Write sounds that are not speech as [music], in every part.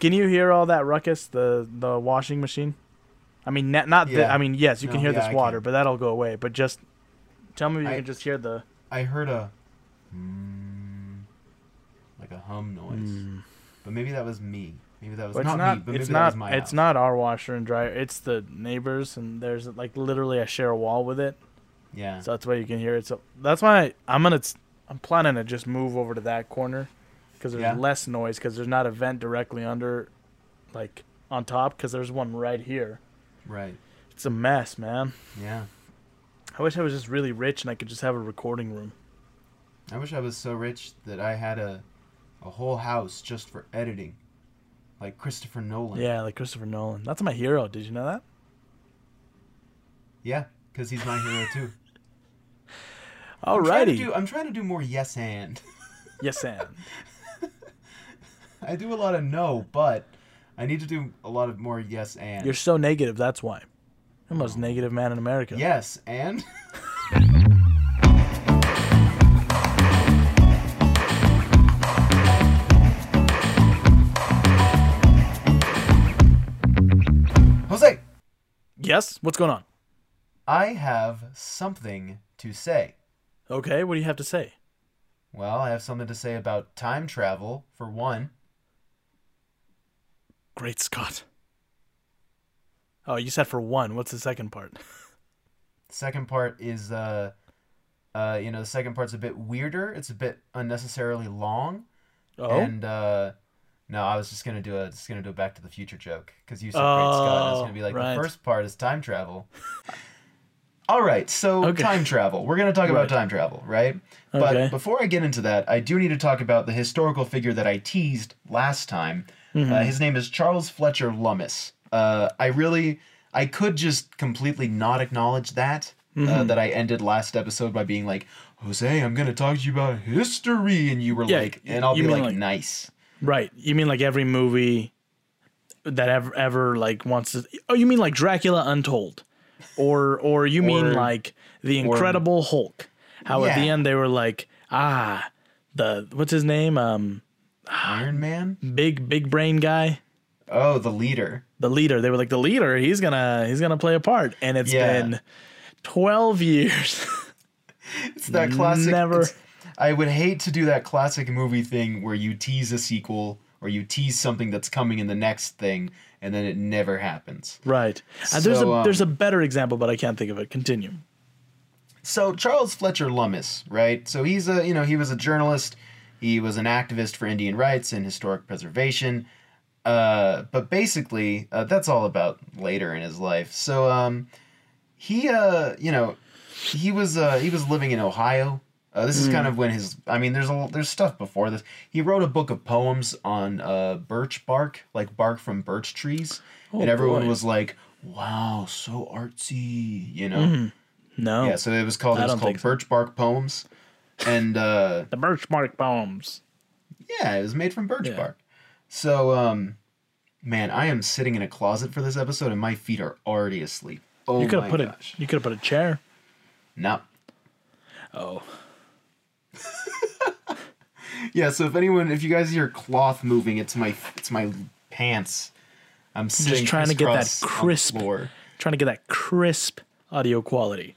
Can you hear all that ruckus? The the washing machine. I mean, not, not the, I mean, yes, you can hear yeah, this water, but that'll go away. But just tell me if you I- can just hear the. I heard a, mm, like a hum noise, but maybe that was me. Maybe that was Well, not, not. me, but maybe it's not. my It's house. not our washer and dryer. It's the neighbors, and there's like literally I share a wall with it, Yeah. so that's why you can hear it. So that's why I'm gonna. I'm planning to just move over to that corner, because there's Yeah. less noise. Because there's not a vent directly under, like on top. Because there's one right here. right. It's a mess, man. Yeah. I wish I was just really rich and I could just have a recording room. I wish I was so rich that I had a, a whole house just for editing, like Christopher Nolan. Yeah, like Christopher Nolan. That's my hero. Did you know that? Yeah, because he's my hero too. [laughs] I'm trying, to Alrighty. do, I'm trying to do more yes and. Yes, and. [laughs] I do a lot of no, but I need to do a lot of more yes and. You're so negative. That's why. You're the most oh. negative man in America. Yes, and [laughs] Jose, Yes. What's going on? I have something to say. Okay. What do you have to say? Well, I have something to say about time travel, for one. Great Scott. Oh, you said for one. What's the second part? [laughs] Second part is, uh, uh, you know, the second part's a bit weirder. It's a bit unnecessarily long. Oh. And uh, no, I was just gonna do a just gonna do a Back to the Future joke because you said Great Scott. I was gonna be like, right. the first part is time travel. [laughs] All right, so Okay. time travel. We're gonna talk Right. about time travel, right? Okay. But before I get into that, I do need to talk about the historical figure that I teased last time. Mm-hmm. Uh, his name is Charles Fletcher Lummis. Uh, I really, I could just completely not acknowledge that. Uh, Mm-hmm. that I ended last episode by being like, Jose, I'm gonna talk to you about history, and you were Yeah, like, and I'll you be mean like, like- nice. right. You mean like every movie that ever ever like wants to? Oh, you mean like Dracula Untold, or or you mean like the Incredible Hulk? How at the end they were like, ah, the what's his name? Um, Iron Man? big big brain guy. Oh, the leader. the leader. They were like the leader. He's gonna he's gonna play a part, and it's Yeah. been twelve years. [laughs] It's that classic. Never. I would hate to do that classic movie thing where you tease a sequel or you tease something that's coming in the next thing and then it never happens. right. And there's a um, there's a better example, but I can't think of it. Continue. So Charles Fletcher Lummis, right? So he's a you know he was a journalist. He was an activist for Indian rights and historic preservation. Uh, but basically, uh, that's all about later in his life. So um, he uh, you know he was uh, he was living in Ohio. Uh, this is kind of when his I mean there's a there's stuff before this. He wrote a book of poems on uh, birch bark, like bark from birch trees, and everyone Oh, boy. was like, "Wow, so artsy," you know. No, Yeah, so it was called it was called so. Birch Bark Poems, and uh, the birch bark poems. yeah, it was made from birch Yeah. bark. So, um, man, I am sitting in a closet for this episode, and my feet are already asleep. Oh You could have put gosh! it. You could have put a chair. No, Oh, [laughs] yeah. So if anyone, if you guys hear cloth moving, it's my it's my pants. I'm sitting trying to get that crisp- trying to get that crisp audio quality.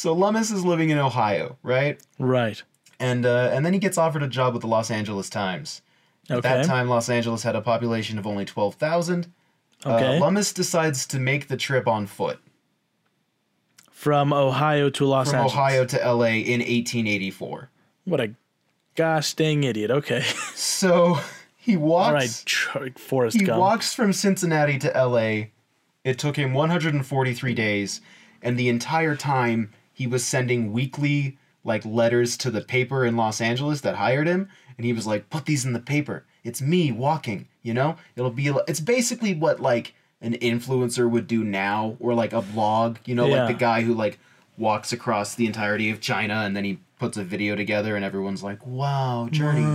So Lummis is living in Ohio, right? Right. and uh, and then he gets offered a job with the Los Angeles Times. Okay. At that time, Los Angeles had a population of only twelve thousand. Okay. Uh, Lummis decides to make the trip on foot From Ohio to Los Angeles. from Angeles. Ohio to L.A. in 1884. What a gosh dang idiot. Okay. [laughs] So he walks. All right, Ch- Forrest He Gump. walks from Cincinnati to L.A. It took him 143 days, and the entire time he was sending weekly like letters to the paper in Los Angeles that hired him, and he was like, "Put these in the paper. It's me walking. You know, it'll be. It's basically what like an influencer would do now, or like a vlog. You know, Yeah. like the guy who like walks across the entirety of China and then he puts a video together, and everyone's like, "Wow, journey."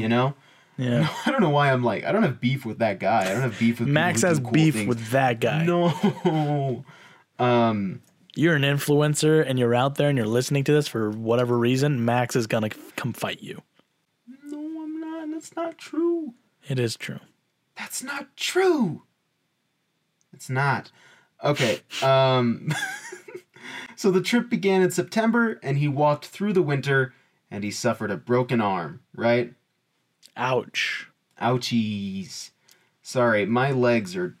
you know. Yeah. [laughs] I don't know why I'm like I don't have beef with that guy. I don't have beef with Max has cool beef things. with that guy. No. [laughs] Um You're an influencer and you're out there and you're listening to this for whatever reason. Max is gonna come fight you. No, I'm not. That's not true. It is true. That's not true. It's not. Okay. Um [laughs] So the trip began in September and he walked through the winter and he suffered a broken arm, right? Ouch. Ouchies. Sorry, my legs are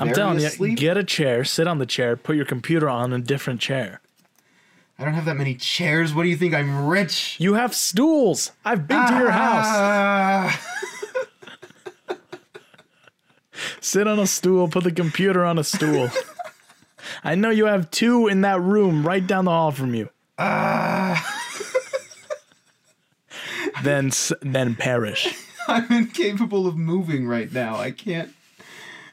I'm telling you, get a chair, sit on the chair, put your computer on a different chair. I don't have that many chairs. What do you think? I'm rich. You have stools. I've been to your house. Ah. Sit on a stool, put the computer on a stool. I know you have two in that room right down the hall from you. Ah. then then perish. [laughs] I'm incapable of moving right now. I can't.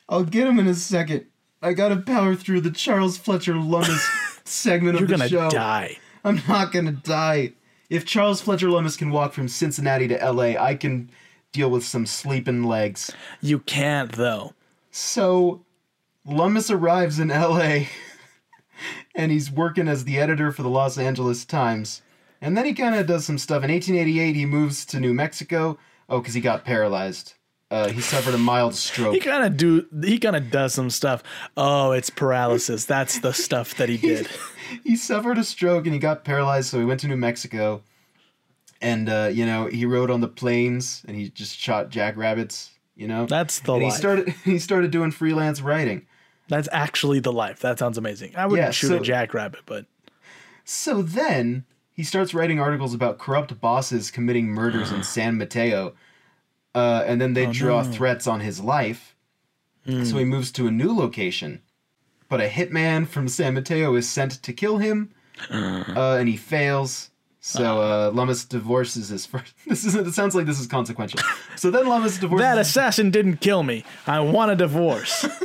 I'll get him in a second. I gotta power through the Charles Fletcher Lummis [laughs] segment You're of the show. You're gonna die. I'm not gonna die. If Charles Fletcher Lummis can walk from Cincinnati to LA, I can deal with some sleeping legs. You can't though. So, Lummis arrives in LA [laughs] and he's working as the editor for the Los Angeles Times. And then he kind of does some stuff. In 1888, he moves to New Mexico. Oh, because he got paralyzed. Uh, he suffered a mild stroke. He kind of do. He kind of does some stuff. Oh, it's paralysis. That's the stuff that [laughs] he did. he suffered a stroke and he got paralyzed, so he went to New Mexico. And, uh, you know, he rode on the plains and he just shot jackrabbits, you know? That's the and he life. started [laughs] he started doing freelance writing. That's actually the life. That sounds amazing. I wouldn't Yeah, shoot so- a jackrabbit, but So then he starts writing articles about corrupt bosses committing murders in [gasps] San Mateo. Uh, and then they draw Oh, no. Hmm. threats on his life. So he moves to a new location. But a hitman from San Mateo is sent to kill him. Uh, and he fails. So uh, Lummis divorces his first. [laughs] This isn't. It sounds like this is consequential. So then Lummis [laughs] divorces. that assassin didn't kill me. I want a divorce. [laughs]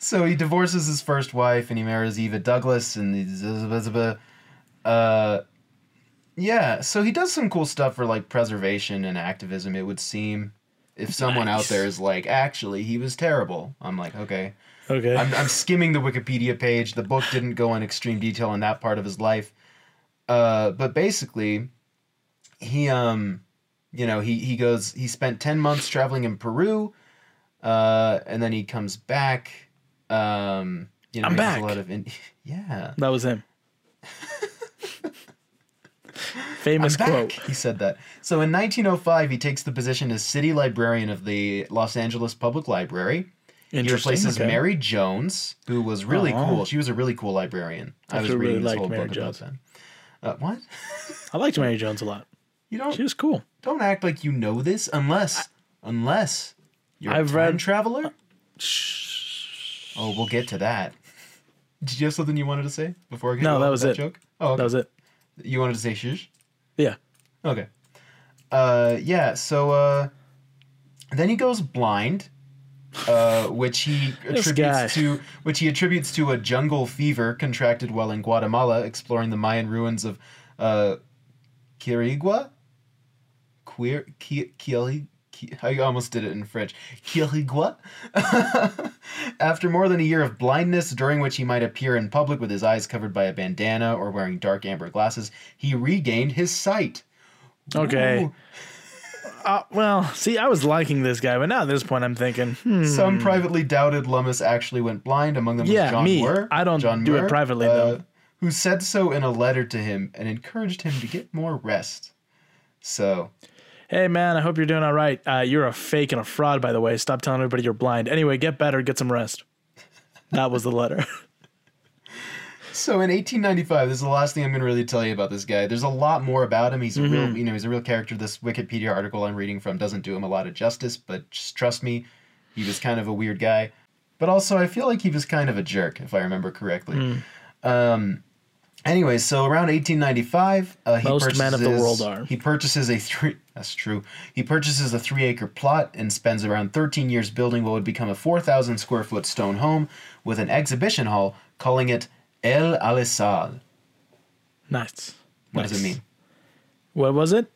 So he divorces his first wife and he marries Eva Douglas and he's uh yeah, so he does some cool stuff for like preservation and activism it would seem. If someone out there is like, actually, he was terrible. I'm like, okay. Okay. I'm, I'm skimming the Wikipedia page. The book didn't go in extreme detail in that part of his life. Uh, but basically, he um, you know, he he goes. He spent ten months traveling in Peru, uh, and then he comes back. Um, you know, I'm back. A lot of in- [laughs] yeah. that was him. [laughs] Famous quote. He said that. So in 1905, he takes the position as city librarian of the Los Angeles Public Library. He replaces okay. Mary Jones, who was really Aw. cool. She was a really cool librarian. I, I was really reading this liked whole Mary book Jones. about that. Uh, what? [laughs] I liked Mary Jones a lot. You don't She was cool. don't act like you know this unless unless you're I've a time read- traveler. Oh, we'll get to that. [laughs] Did you have something you wanted to say before I get No, that was with it. Joke? Oh, okay. That was it. You wanted to say shush. Yeah. Okay. Uh, yeah. So uh, then he goes blind, uh, which he [laughs] attributes to which he attributes to a jungle fever contracted while in Guatemala exploring the Mayan ruins of uh, Quirigua. Queer Qui- Quili- Qui- I almost did it in French. Quirigua. [laughs] After more than a year of blindness, during which he might appear in public with his eyes covered by a bandana or wearing dark amber glasses, he regained his sight. Okay. Uh, well, see, I was liking this guy, but now at this point, I'm thinking, hmm. Some privately doubted Lummis actually went blind. Among them was Yeah, John me. Muir. I don't John do it privately, uh, though. Who said so in a letter to him and encouraged him to get more rest. So, Hey, man, I hope you're doing all right. Uh, you're a fake and a fraud, by the way. Stop telling everybody you're blind. Anyway, get better, get some rest. That was the letter. [laughs] so in 1895, this is the last thing I'm going to really tell you about this guy. There's a lot more about him. He's a Mm-hmm. real, you know, he's a real character. This Wikipedia article I'm reading from doesn't do him a lot of justice, but just trust me, he was kind of a weird guy. But also, I feel like he was kind of a jerk, if I remember correctly. Hmm. Um, Anyways, so around 1895, uh, he Most purchases, men of the world are. He purchases a three. That's true. He purchases a three-acre plot and spends around 13 years building what would become a 4,000 square foot stone home with an exhibition hall, calling it El Alisal. nice. What nice. does it mean? What was it?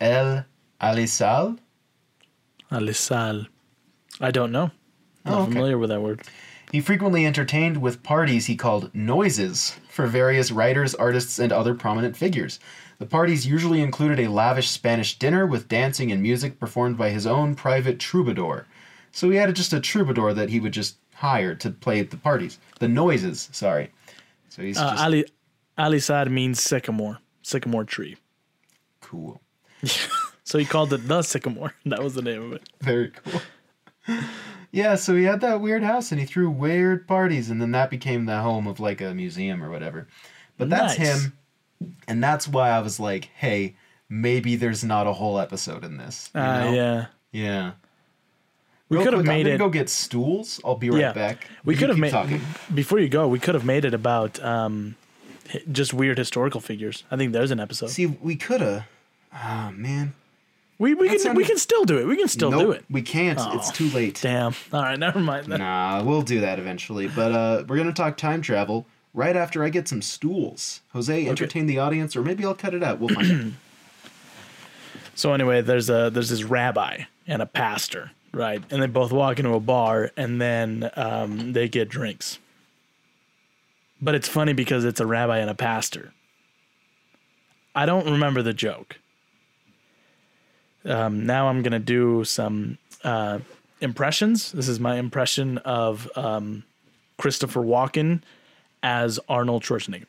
El Alisal. Alisal. I don't know. Not Oh, okay. familiar with that word. He frequently entertained with parties he called noises for various writers, artists, and other prominent figures. The parties usually included a lavish Spanish dinner with dancing and music performed by his own private troubadour. So he had just a troubadour that he would just hire to play at the parties. The noises, sorry. So he's Uh, just Ali Ali Sad means sycamore, sycamore tree. cool. [laughs] So he called it the sycamore. [laughs] That was the name of it. Very cool. [laughs] yeah, so he had that weird house and he threw weird parties, and then that became the home of like a museum or whatever. But that's Nice. him, and that's why I was like, hey, maybe there's not a whole episode in this. you Uh, yeah. Yeah. We could have quick, I'm made it. Go get stools. I'll be right yeah, back. we could have made talking. before you go. We could have made it about um, just weird historical figures. I think there's an episode. See, we could have. Ah, man. We we can sounded- we can still do it. We can still nope, do it. We can't. It's Oh. too late. Damn. All right, never mind. Then. Nah, we'll do that eventually. But uh, we're gonna talk time travel right after I get some stools. Jose, entertain the audience, or maybe I'll cut it out. We'll find out. [clears throat] So anyway, there's a there's this rabbi and a pastor, right? And they both walk into a bar, and then um, they get drinks. But it's funny because it's a rabbi and a pastor. I don't remember the joke. Um, now I'm gonna do some uh, impressions. This is my impression of um, Christopher Walken as Arnold Schwarzenegger.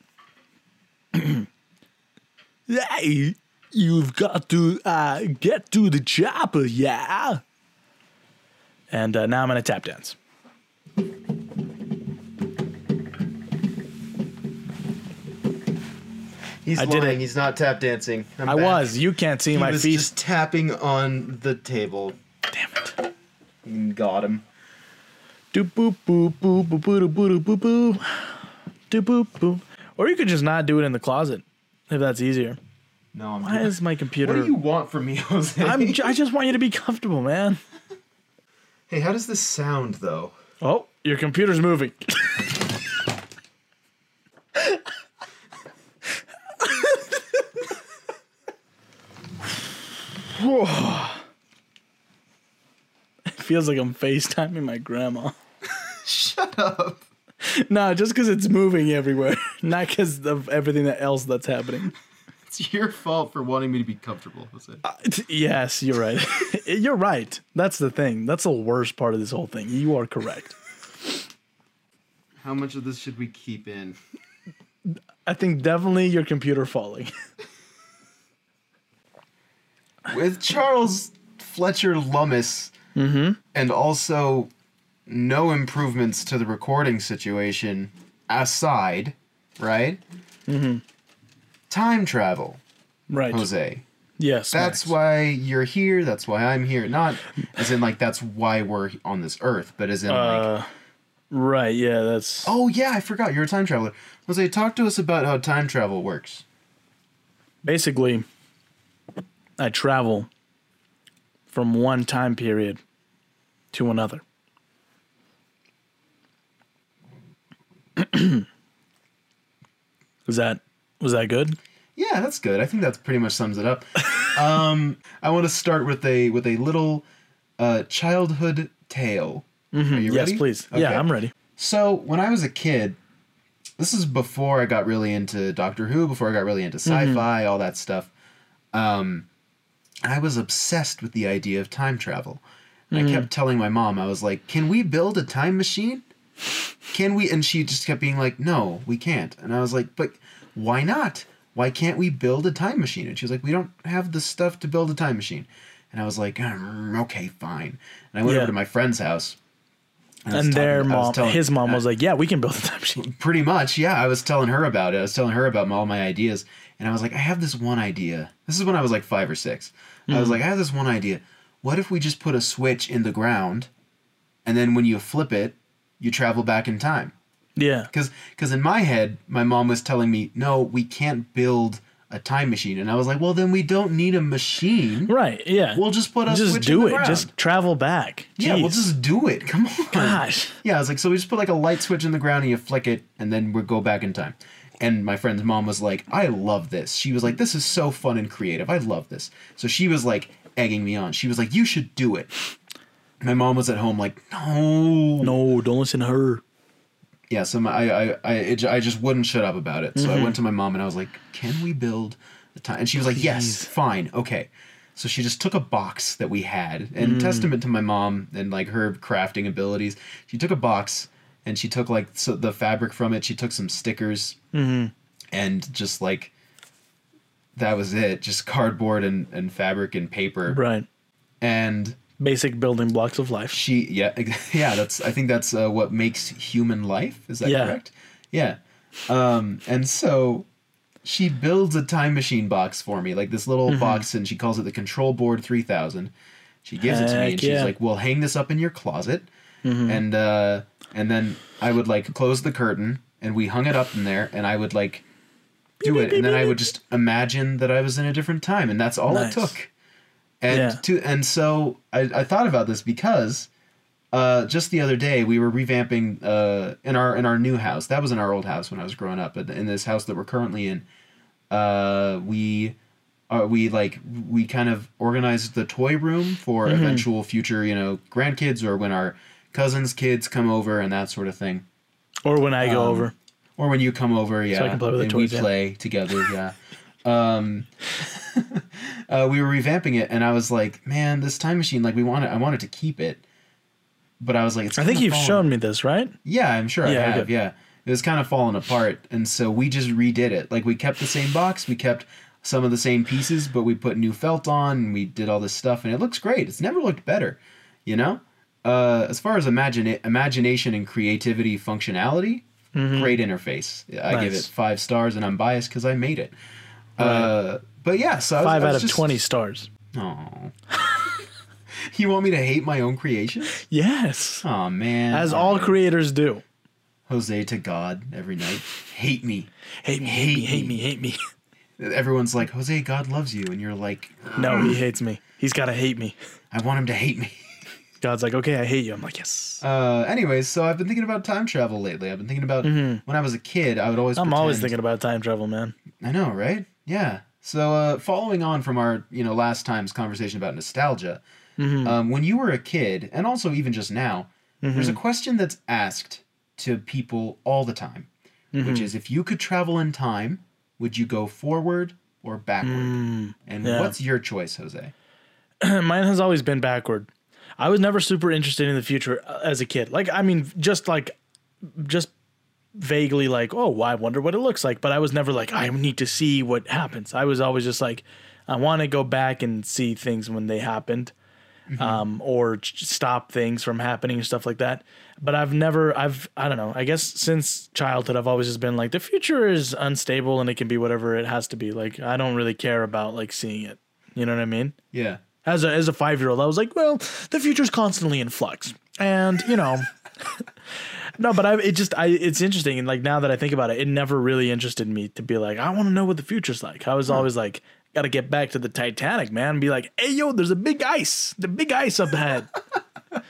[clears throat] hey, you've got to uh, get to the chopper, yeah. And uh, now I'm gonna tap dance. He's I did lying. it. He's not tap dancing. I'm I back. was. You can't see He my was feet. just tapping on the table. Damn it. Got him. Doop boop boop boop boop boop boop boop boop. Doop boop boop. Or you could just not do it in the closet, if that's easier. No, I'm. Why is my computer? what do you want from me, [laughs] Jose? I'm. j- I just want you to be comfortable, man. hey, how does this sound though? Oh, your computer's moving. [laughs] it feels like I'm FaceTiming my grandma. Shut up. [laughs] No, just because it's moving everywhere, [laughs] not because of everything that else that's happening. It's your fault for wanting me to be comfortable. Jose. Uh, yes, you're right. [laughs] Eh, you're right. That's the thing. That's the worst part of this whole thing. You are correct. How much of this should we keep in? I think definitely your computer falling. With Charles Fletcher Lummis, and also no improvements to the recording situation aside, right? Mm-hmm. Time travel, Right. Jose. Yes. That's Max. why you're here. That's why I'm here. Not as in like that's why we're on this earth, but as in like, Uh, right. Yeah. That's. oh yeah, I forgot you're a time traveler. Jose, talk to us about how time travel works. basically I travel from one time period to another. [clears throat] was that was that good? Yeah, that's good. I think that pretty much sums it up. [laughs] um, I want to start with a with a little uh, childhood tale. Are you Mm-hmm. yes, ready? please. Okay. Yeah, I'm ready. So when I was a kid, this is before I got really into Doctor Who, before I got really into sci-fi, all that stuff. Um, I was obsessed with the idea of time travel. And I kept telling my mom, I was like, "Can we build a time machine? Can we?" And she just kept being like, "No, we can't." And I was like, "But why not? Why can't we build a time machine?" And she was like, "We don't have the stuff to build a time machine." And I was like, "Mm, "Okay, fine." And I went Yeah. over to my friend's house. And talking- their mom, telling- his mom was like, "Yeah, we can build a time machine." Pretty much, yeah. I was telling her about it. I was telling her about all my ideas, and I was like, I have this one idea. This is when I was like five or 6 I was hmm. like, I have this one idea. What if we just put a switch in the ground, and then when you flip it, you travel back in time? Yeah, Because because in my head, my mom was telling me, no, we can't build a time machine, and I was like, well, then we don't need a machine. right. Yeah, We'll just put a just switch do in it. ground. Just travel back. yeah, we'll just do it. Come on. Gosh. Yeah, I was like, so we just put like a light switch in the ground and you flick it, and then we go back in time. And my friend's mom was like, I love this. She was like, this is so fun and creative. I love this. So she was like egging me on. She was like, you should do it. My mom was at home like, no. No, don't listen to her. Yeah, so my, I, I, I, it, I just wouldn't shut up about it. So I went to my mom and I was like, can we build the time. And she was like, yes, fine, okay. So she just took a box that we had, Mm. and testament to my mom and like her crafting abilities. She took a box and she took like so the fabric from it. She took some stickers Mm-hmm. and just like that was it, just cardboard and, and fabric and paper. Right. And Basic building blocks of life. she, yeah, [laughs] yeah, that's I think that's uh, what makes human life. Is that Yeah. correct? Yeah. Um, and so she builds a time machine box for me, like this little Mm-hmm. box, and she calls it the Control Board 3000. She gives it to me, and she's yeah. Like, "Well, hang this up in your closet," and uh, and then I would like close the curtain, and we hung it up in there, and I would like do it, and then I would just imagine that I was in a different time, and that's all Nice. it took. And Yeah. to and so I, I thought about this because uh, just the other day we were revamping uh, in our in our new house. That was in our old house when I was growing up, but in this house that we're currently in, uh, we uh, we like we kind of organized the toy room for Mm-hmm. eventual future you know grandkids or when our cousins' kids come over and that sort of thing. Or when I go Um, over. Or when you come over, yeah, I can play with the toys, we yeah. play together, yeah. um, [laughs] uh, we were revamping it, and I was like, "Man, this time machine, like, we wanted. I wanted to keep it, but I was like, it's I think you've falling- shown me this, right? Yeah, I'm sure I have. Yeah, it was kind of falling apart, and so we just redid it. Like, we kept the same box, we kept some of the same pieces, but we put new felt on, and we did all this stuff, and it looks great. It's never looked better, you know. Uh, as far as imagine imagination and creativity functionality, great interface. I give it five stars, and I'm biased because I made it. Uh, but yeah, so I was, Five I out was of just, 20 stars. Oh, [laughs] you want me to hate my own creation? Yes. Oh man, As all right. creators do. Jose to God every night. Hate me. Hate me, hate me, hate me, hate me. [laughs] Everyone's like, Jose, God loves you. And you're like, No, he hates me. He's got to hate me. I want him to hate me. God's like, okay, I hate you. I'm like, yes. Uh, anyways, so I've been thinking about time travel lately. I've been thinking about when I was a kid, I would always. Mm-hmm. I'm always thinking about time travel, man. I know, right? Yeah. So, uh, following on from our, you know, last time's conversation about nostalgia, Mm-hmm. um, when you were a kid, and also even just now, there's Mm-hmm. a question that's asked to people all the time, which Mm-hmm. is if you could travel in time, would you go forward or backward? and Mm, yeah. what's your choice, Jose? [clears throat] Mine has always been backward. I was never super interested in the future uh, as a kid. Like, I mean, just like, just vaguely like, oh, well, I wonder what it looks like. But I was never like, I need to see what happens. I was always just like, I want to go back and see things when they happened, um, or stop things from happening and stuff like that. But I've never, I've, I don't know. I guess since childhood, I've always just been like, the future is unstable and it can be whatever it has to be. Like, I don't really care about like seeing it. You know what I mean? Yeah. As a as a five year old, I was like, well, the future's constantly in flux, and you know, [laughs] no, but I it just I it's interesting, and like now that I think about it, it never really interested me to be like, I want to know what the future's like. I was always like, got to get back to the Titanic, man, and be like, hey yo, there's a big ice, the big ice up ahead. [laughs]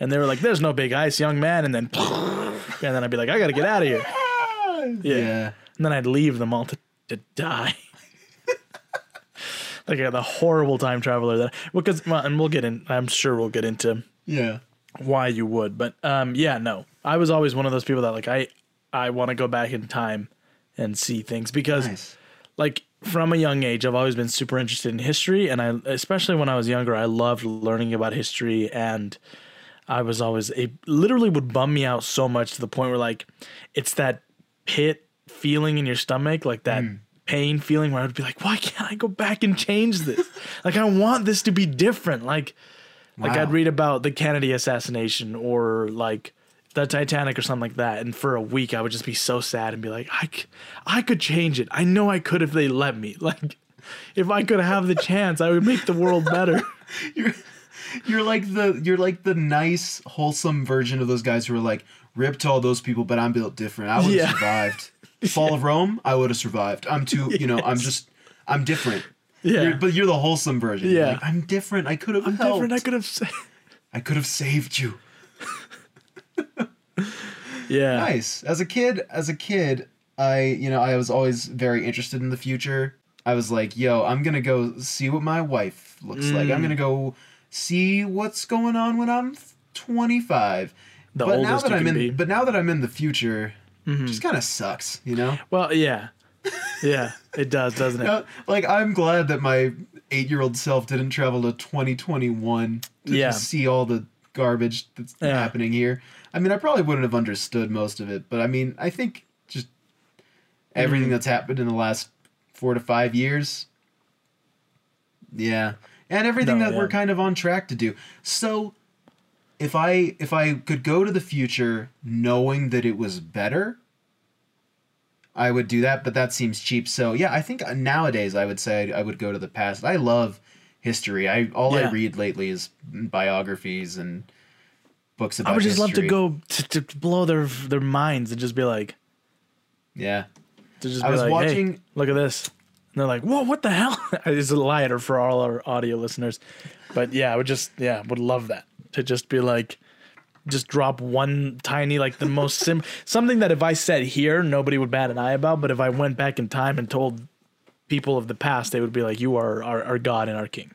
And they were like, "There's no big ice, young man." And then, [laughs] and then I'd be like, "I gotta get out of here." Yeah. Yeah. And then I'd leave them all to, to die. Like the horrible time traveler that because well, and we'll get in I'm sure we'll get into Yeah. why you would. But um yeah, no. I was always one of those people that like I I want to go back in time and see things because Nice. like from a young age I've always been super interested in history and I especially when I was younger I loved learning about history and I was always it literally would bum me out so much to the point where like it's that pit feeling in your stomach like that pain feeling where I would be like why can't I go back and change this [laughs] like I want this to be different like like I'd read about the Kennedy assassination or like the Titanic or something like that, and for a week I would just be so sad and be like, I, I could change it. I know I could if they let me. [laughs] Like, if I could have the chance, I would make the world better. [laughs] You're you're like the you're like the nice, wholesome version of those guys who are like, ripped all those people, but I'm built different. I would have Yeah. survived. [laughs] Fall of Rome, I would have survived. I'm too, you know, I'm just I'm different. Yeah. You're- but you're the wholesome version. Yeah. like, I'm different. I could have I'm helped. different. I could have I could have saved you. [laughs] yeah, Nice. As a kid, as a kid, I, you know, I was always very interested in the future. I was like, yo, I'm going to go see what my wife looks like. Mm. I'm going to go see what's going on when I'm 25. The but now that I'm in be. but now that I'm in the future, Mhm. just kind of sucks, you know? Well, yeah, Yeah, it does, doesn't it? [laughs] Like I'm glad that my eight year old self didn't travel to 2021 to Yeah. see all the garbage that's Yeah. happening here. I mean, I probably wouldn't have understood most of it, but I mean, I think just everything Mhm. that's happened in the last four to five years. Yeah. And everything No, that yeah. we're kind of on track to do. So if I if I could go to the future knowing that it was better, I would do that, but that seems cheap. So yeah, I think nowadays I would say I would go to the past. I love history. I all I read lately is biographies and books about. I would just love to go to, to blow their their minds and just be like, Yeah, to just I be was like, watching- hey, look at this. And they're like, whoa, what the hell? [laughs] it's a lighter for all our audio listeners. But yeah, I would just, yeah, would love that to just be like, just drop one tiny, like the most sim, [laughs] something that if I said here, nobody would bat an eye about. But if I went back in time and told people of the past, they would be like, you are our, our God and our King.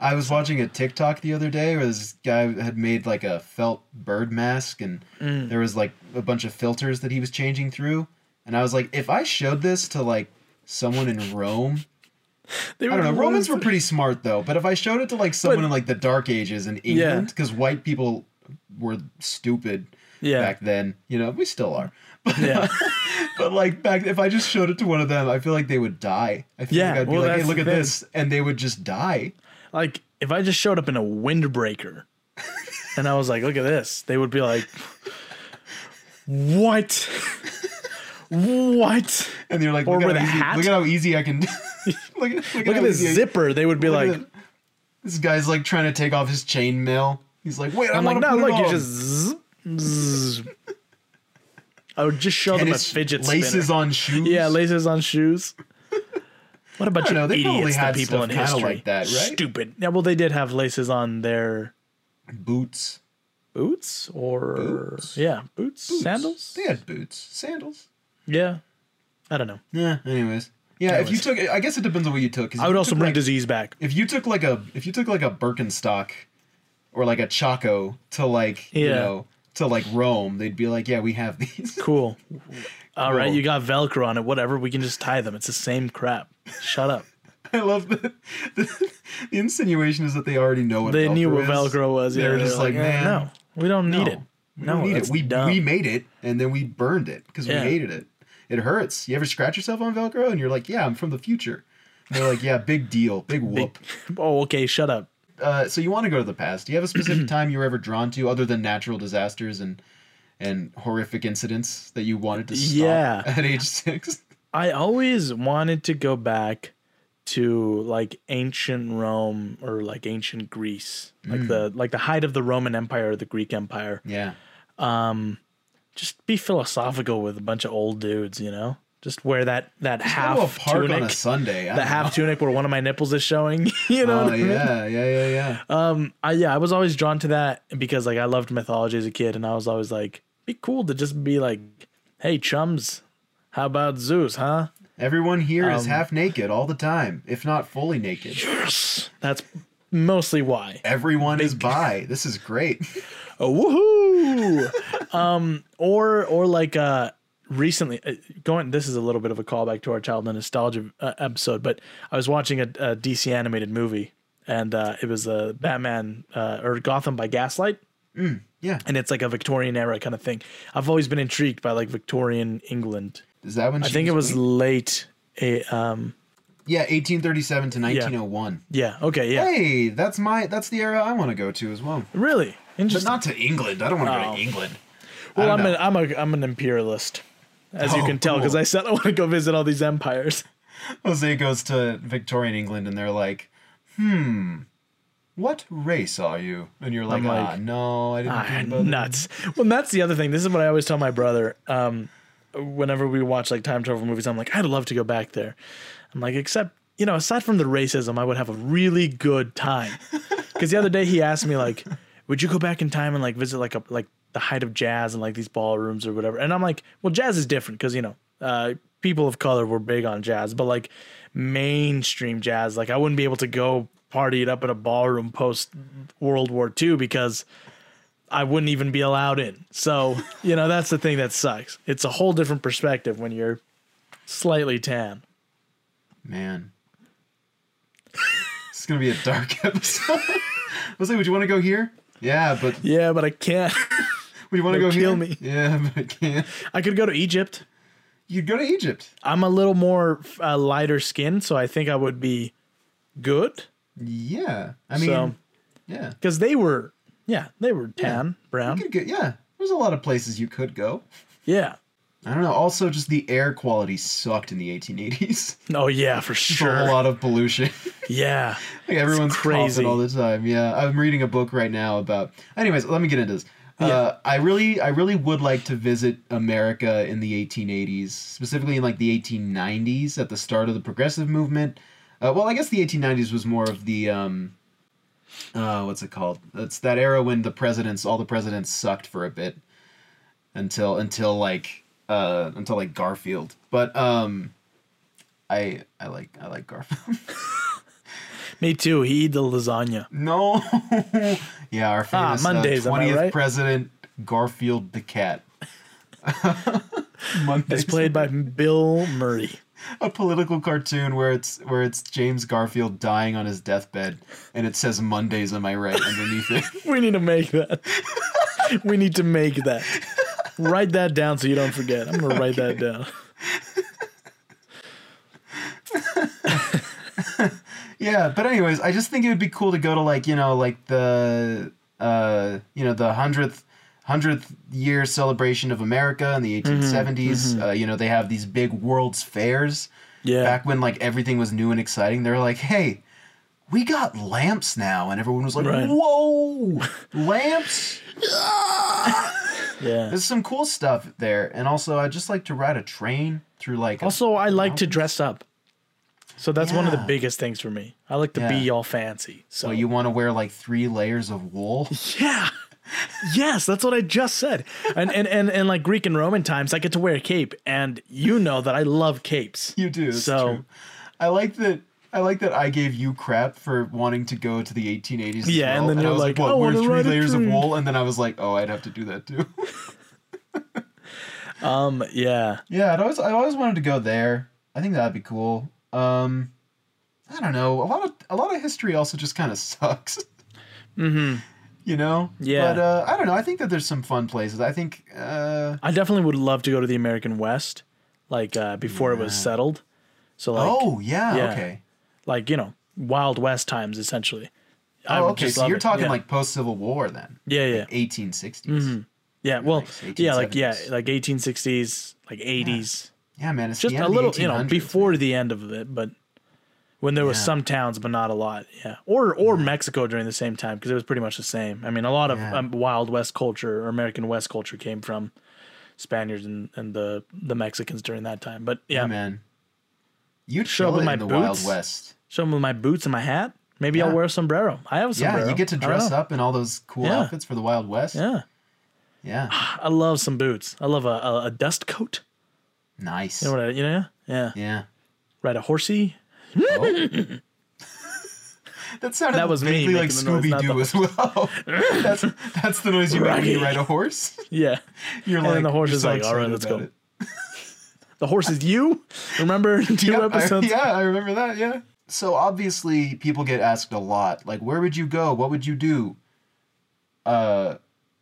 I was watching a TikTok the other day where this guy had made like a felt bird mask, and Mm. there was like a bunch of filters that he was changing through, and I was like, if I showed this to like someone in Rome, They I don't know. Romans were pretty smart though, but if I showed it to like someone But- in like the Dark Ages in England, because white people were stupid Yeah. back then, you know, we still are. [laughs] But, Yeah. [laughs] but like back, if I just showed it to one of them, I feel like they would die. I feel Yeah, like I'd be like, hey, look at thing. this, and they would just die. like if I just showed up in a windbreaker [laughs] and I was like, look at this, they would be like, what? What? And you're like, Or look, with at a easy, hat? look at how easy I can. [laughs] [laughs] look at, look at Look at this easy I- zipper. They would be like, it. this guy's like trying to take off his chainmail. He's like, wait, I'm like, no, look, you just zzz, zzz. [laughs] I would just show and them a fidget laces spinner. on shoes. Yeah, laces on shoes. What a bunch don't know, they idiots, the people in history. like that, right? Stupid. Yeah, well, they did have laces on their boots. boots or Boots. yeah, boots, sandals. They had boots, sandals. Yeah, I don't know. Yeah. Anyways, yeah. If you took, I guess it depends on what you took. I would also bring like, disease back. If you took like a, if you took like a Birkenstock, or like a Chaco to like, you Yeah. know, to like Rome, they'd be like, yeah, we have these. Cool. [laughs] All right, Cool. you got Velcro on it. Whatever, we can just tie them. It's the same crap. Shut up. [laughs] I love that. [laughs] The, the insinuation is that they already know what Velcro They Velcro knew what is. Velcro was. Yeah, They're they're just like, "Eh, man, no, we don't need no, it. We No, don't need it. We dumb. we made it and then we burned it because Yeah. we hated it. It hurts. You ever scratch yourself on Velcro and you're like, yeah, I'm from the future. And they're like, yeah, big deal, big whoop. [laughs] Oh, okay. Shut up. Uh, so you want to go to the past? Do you have a specific [clears throat] time you were ever drawn to, other than natural disasters and and horrific incidents that you wanted to stop Yeah. [laughs] at age six? I always wanted to go back to like ancient Rome or like ancient Greece, Mm. like the like the height of the Roman Empire or the Greek Empire. Yeah. Just be philosophical with a bunch of old dudes, you know. Just wear that that a half tunic, on a Sunday. I the half know. tunic where one of my nipples is showing. [laughs] You know. Oh what I mean? yeah, yeah, yeah, yeah. Um, I yeah, I was always drawn to that because like I loved mythology as a kid, and I was always like, be cool to just be like, hey chums, how about Zeus, huh? Everyone here is Um, half naked all the time, if not fully naked. Yes, that's mostly why. Everyone is bi. This is great. [laughs] Oh, woohoo! [laughs] um, or or like uh, recently uh, going. This is a little bit of a callback to our childhood nostalgia uh, episode, but I was watching a, a DC animated movie, and uh, it was a Batman uh, or Gotham by Gaslight. Yeah. and it's like a Victorian era kind of thing. I've always been intrigued by like Victorian England. Is that when I think it was queen? late. A, um, Yeah, 1837 to 1901. yeah. Okay. Yeah. Hey, that's my that's the era I want to go to as well. Really But not to England. I don't want to go Oh. to England. well, I'm an. I'm a I'm an imperialist, as you Oh, can tell, because cool. I said I want to go visit all these empires. [laughs] Jose goes to Victorian England and they're like, "Hmm, what race are you?" And you're like, I'm like, "Ah, no, I didn't Ah, think about that." nuts. Well, that's the other thing. This is what I always tell my brother. Um, whenever we watch like time travel movies, I'm like, I'd love to go back there. I'm like, except you know, aside from the racism, I would have a really good time. Because the other day he asked me like, would you go back in time and like visit like a like the height of jazz and like these ballrooms or whatever? And I'm like, well, jazz is different because you know, uh, people of color were big on jazz, but like mainstream jazz, like I wouldn't be able to go party it up at a ballroom post World War II because I wouldn't even be allowed in. So, [laughs] you know, that's the thing that sucks. It's a whole different perspective when you're slightly tan. Man. [laughs] this is gonna be a dark [laughs] episode. I was like, would you want to go here? Yeah, but Yeah, but I can't. would you want to go kill here? me. Yeah, [laughs] but I can't. I could go to Egypt. You'd go to Egypt. I'm a little more uh, lighter skin, so I think I would be good. Yeah. I mean, so yeah. because they were, yeah, they were tan, You brown. could go, yeah. There's a lot of places you could go. Yeah. I don't know. Also, just the air quality sucked in the 1880s. [laughs] Oh yeah, for sure. a lot of pollution. [laughs] Yeah. like everyone's crazy. all the time. Yeah, I'm reading a book right now about. Anyways, let me get into this. Uh, I really, I really would like to visit America in the 1880s, specifically in like the 1890s, at the start of the progressive movement. Uh, well, I guess the 1890s was more of the, um, uh, what's it called? It's that era when the presidents, all the presidents sucked for a bit, until until like uh, until like Garfield. But um, I I like I like Garfield. [laughs] Me too. He eat the lasagna. No. [laughs] yeah, our famous Ah, Mondays, uh, am I 20th right? president, Garfield the cat. [laughs] Mondays. It's played by Bill Murray. a political cartoon where it's where it's James Garfield dying on his deathbed, and it says Mondays. Am I right underneath it? We need to make that. we need to make that. Write that down so you don't forget. I'm gonna write that down. [laughs] Yeah, but anyways, I just think it would be cool to go to like you know like the uh you know the hundredth hundredth year celebration of America in the 1870s. Uh, you know they have these big world's fairs. Yeah. back when like everything was new and exciting, they're like, "Hey, we got lamps now," and everyone was like, Right. "Whoa, lamps!" [laughs] [laughs] Yeah. There's some cool stuff there, and also I just like to ride a train through like. Also, I like to dress up. So that's one of the biggest things for me. I like to be Yeah. all fancy. So so you want to wear like three layers of wool? [laughs] Yeah. yes, that's what I just said. And, and and and like Greek and Roman times, I get to wear a cape, and you know that I love capes. You do. So- true. I like that. I like that I gave you crap for wanting to go to the 1880s. as Yeah, and then I you're was like, "What, "I wear three layers of wool," and then I was like, "Oh, I'd have to do that too." [laughs] Um, yeah, Yeah, I'd always I always wanted to go there. I think that'd be cool. Um, I don't know. A lot of a lot of history also just kind of sucks. [laughs] hmm You know. Yeah. But uh, I don't know. I think that there's some fun places. I think. Uh, I definitely would love to go to the American West, like uh, before it was settled. So like, oh yeah, yeah. Okay. Like you know, Wild West times essentially. Oh okay. So you're it. talking Yeah. like post Civil War then. yeah, yeah, 1860s. Mhm. yeah. Well, Nice, yeah, like yeah, like 1860s, like 80s. Yeah, man. It's just a little, you know, before man. the end of it, but when there was Yeah. some towns, but not a lot. Yeah, or or Mexico during the same time because it was pretty much the same. I mean, a lot of Yeah. um, Wild West culture or American West culture came from Spaniards and, and the the Mexicans during that time. But yeah, Yeah, man. You Show up with it my in the boots. Wild West. show them with my boots and my hat. Maybe I'll wear a sombrero. I have a sombrero. Yeah, you get to dress up in all those cool Yeah. outfits for the Wild West. Yeah, Yeah. [sighs] I love some boots. I love a, a, a dust coat. Nice. You know what? I, you know? Yeah, Yeah. ride a horsey. Oh. [laughs] that sounded That was me like making the noise, Scooby Doo as well. [laughs] that's that's the noise you make when you ride a horse. Yeah, You're And like the horse is so like, "All right, let's go." it. The horse is you. Remember [laughs] two Yep, I- episodes? yeah, I remember that. Yeah. So obviously, people get asked a lot, like, "Where would you go? What would you do?" Uh,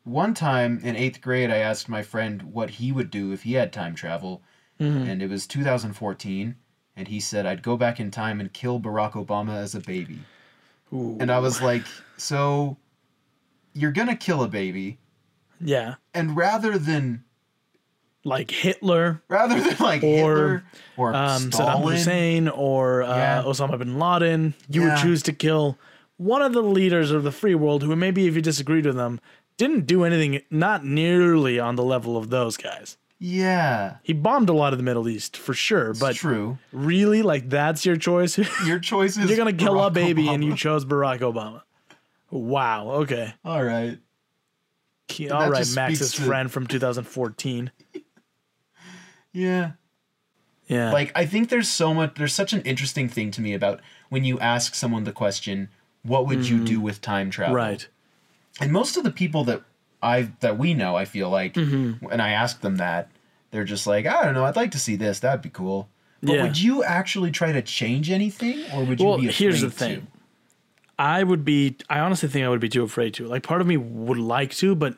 one time in eighth grade, I asked my friend what he would do if he had time travel, Mhm. and it was 2014, and he said, "I'd go back in time and kill Barack Obama as a baby." Ooh. And I was like, "So, you're gonna kill a baby, yeah, and rather than like Hitler, rather than like Or, Hitler or um, Saddam Hussein, or uh, Yeah. Osama bin Laden, you would choose to kill one of the leaders of the free world who maybe if you disagreed with them didn't do anything not nearly on the level of those guys. yeah, He bombed a lot of the Middle East for sure, it's but true. really, like that's your choice. [laughs] Your choice is You're gonna kill a Barack baby, and you chose Barack Obama. Wow. Okay. All right. All right, Max's to- friend from 2014. Yeah. Yeah. Like I think there's so much there's such an interesting thing to me about when you ask someone the question, what would you do with time travel? Mm-hmm. right. And most of the people that I that we know, I feel like Mm-hmm. when I ask them that, they're just like, I don't know, I'd like to see this. That'd be cool. But Yeah. would you actually try to change anything, or would you Well, be afraid here's the to? thing. I would be. I honestly think I would be too afraid to. Like, part of me would like to, but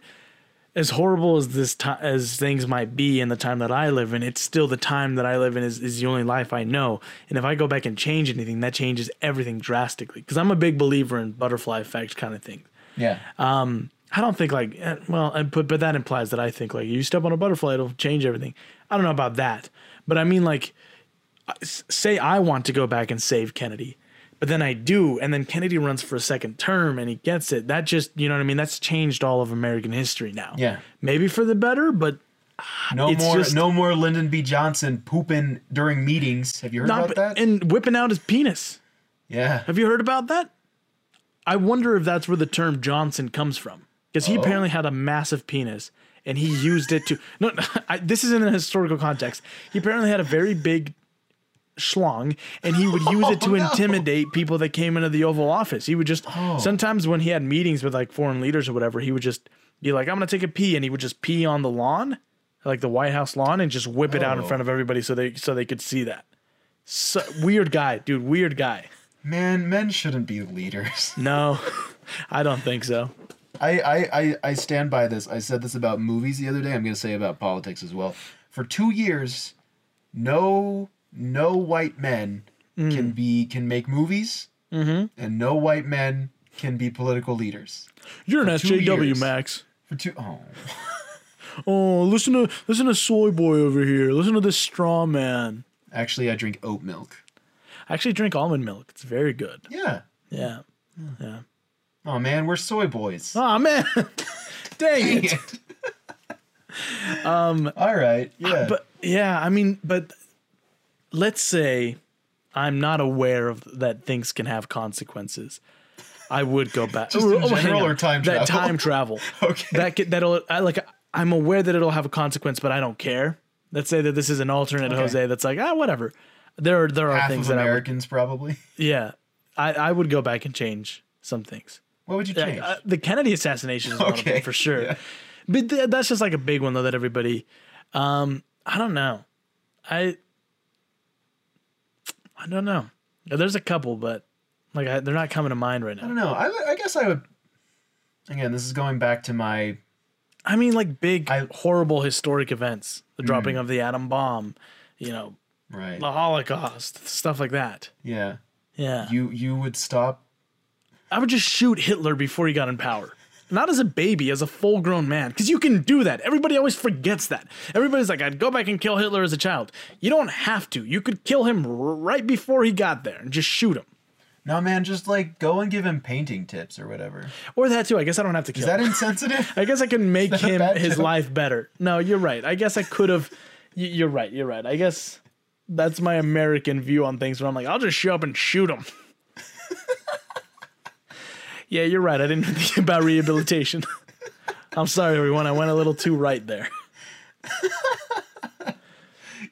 as horrible as this time as things might be in the time that I live in, it's still the time that I live in is, is the only life I know. And if I go back and change anything, that changes everything drastically. Because I'm a big believer in butterfly effect kind of thing. Yeah. Um, I don't think like eh, well, and- but but that implies that I think like you step on a butterfly, it'll change everything. I don't know about that, but I mean like, say I want to go back and save Kennedy, but then I do, and then Kennedy runs for a second term and he gets it. That just you know what I mean. That's changed all of American history now. Yeah. maybe for the better, but No It's more, just- no more Lyndon B. Johnson pooping during meetings. Have you heard not about that? and whipping out his penis. yeah. Have you heard about that? I wonder if that's where the term Johnson comes from. Because he Oh. apparently had a massive penis and he used it to. No, [laughs] I, this is in a historical context. He apparently had a very big schlong and he would use it to [laughs] Oh, no. intimidate people that came into the Oval Office. He would just. Oh. Sometimes when he had meetings with like foreign leaders or whatever, he would just be like, I'm to take a pee. And he would just pee on the lawn, like the White House lawn, and just whip it out in Oh. front of everybody so they so they could see that. So, weird guy, dude. Weird guy. Man, men shouldn't be leaders. [laughs] No, [laughs] I don't think so. I, I, I, I stand by this. I said this about movies the other day. I'm going to say about politics as well. For two years, no no white men Mm. can be can make movies, Mm-hmm. and no white men can be political leaders. You're an SJW, years. Max. For two, oh, [laughs] Oh, listen to listen to Soy Boy over here. Listen to this straw man. actually, I drink oat milk. I actually drink almond milk. It's very good. Yeah. Yeah. Yeah. Oh man, we're soy boys. Oh man. [laughs] Dang it. [laughs] All right. Yeah. But yeah, I mean, but let's say I'm not aware of that things can have consequences. I would go back. Just in general on. or time that travel? time travel. [laughs] Okay. That could, that'll I, like I'm aware that it'll have a consequence, but I don't care. Let's say that this is an alternate Okay. Jose that's like ah whatever. There are there are Half things that I would, Americans probably. yeah I I would go back and change some things. What would you change? uh, the Kennedy assassination is one of Okay, them for sure. yeah. But th- that's just like a big one though that everybody. Um, I don't know. I I don't know. There's a couple, but like I, they're not coming to mind right now. I don't know. I, I guess I would. Again, this is going back to my. I mean, like big I- horrible historic events, the Hmm. dropping of the atom bomb, you know, Right. the Holocaust, stuff like that. Yeah. Yeah, You you would stop. I would just shoot Hitler before he got in power. Not as a baby, as a full grown man. Because you can do that. Everybody always forgets that. Everybody's like, I'd go back and kill Hitler as a child. You don't have to. You could kill him right before he got there and just shoot him. No, man, just like go and give him painting tips or whatever. Or that too. I guess I don't have to kill Is that him. insensitive? [laughs] I guess I can [laughs] make him his joke? life better. No, you're right. I guess I could have. [laughs] You're right. You're right. I guess that's my American view on things where I'm like, I'll just show up and shoot him. Yeah, you're right. I didn't [laughs] think about rehabilitation. [laughs] I'm sorry, everyone. I went a little too right there. [laughs]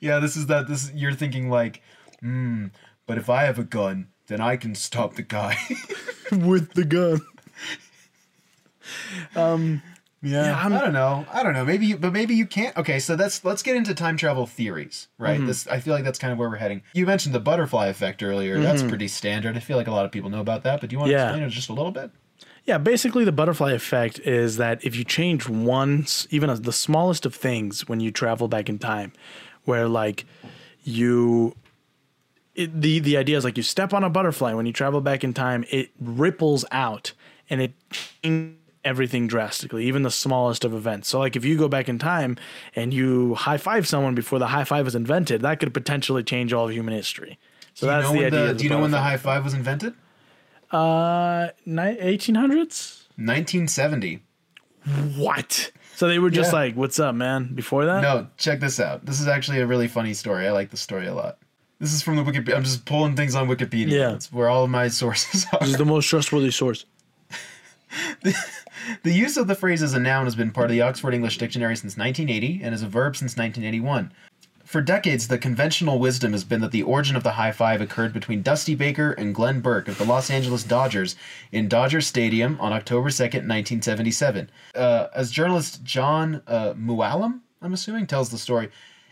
yeah, this is that. This you're thinking like, hmm. But if I have a gun, then I can stop the guy. With the gun. Yeah, I'm- I don't know. I don't know. Maybe, you, but maybe you can't. Okay, so that's let's get into time travel theories, right? Mm-hmm. This I feel like that's kind of where we're heading. You mentioned the butterfly effect earlier. That's pretty standard. I feel like a lot of people know about that. But do you want to Mm-hmm. Yeah. explain it just a little bit? Yeah, basically, the butterfly effect is that if you change one, s- even the smallest of things, when you travel back in time, where like you, it, the the idea is like you step on a butterfly when you travel back in time, it ripples out and it changes everything drastically, even the smallest of events. So, like if you go back in time and you high five someone before the high five was invented, that could potentially change all of human history. So Do that's the idea. the, do you know when the high five was invented? uh eighteen hundreds? 1970. What? So they were just Yeah. like, "What's up, man?" Before that, No, check this out. This is actually a really funny story. I like the story a lot. This is from the Wikipedia. I'm just pulling things on Wikipedia. Yeah. That's where all of my [laughs] sources are. this is the most trustworthy source. [laughs] The use of the phrase as a noun has been part of the Oxford English Dictionary since 1980 and as a verb since 1981. For decades, the conventional wisdom has been that the origin of the high five occurred between Dusty Baker and Glenn Burke of the Los Angeles Dodgers in Dodger Stadium on October 2nd, 1977. Uh, as journalist John uh, I'm assuming, tells the story,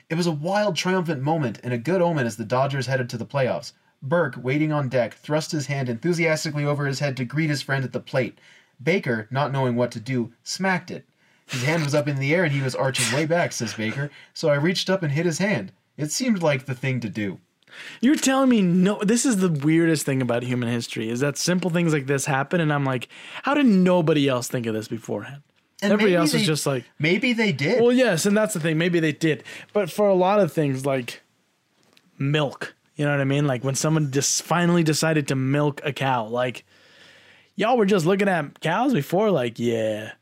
It was a wild, triumphant moment and a good omen as the Dodgers headed to the playoffs. Burke, waiting on deck, thrust his hand enthusiastically over his head to greet his friend at the plate. Baker, not knowing what to do, smacked it. His hand was up in the air and he was arching way back, says Baker, so I reached up and hit his hand. It seemed like the thing to do. You're telling me no this is the weirdest thing about human history is that simple things like this happen and I'm like, how did nobody else think of this beforehand? And Everybody else they- is just like, Maybe they did. well, yes, and that's the thing. Maybe they did, but for a lot of things like milk, you know what I mean? Like when someone just finally decided to milk a cow, like y'all were just looking at cows before, like yeah,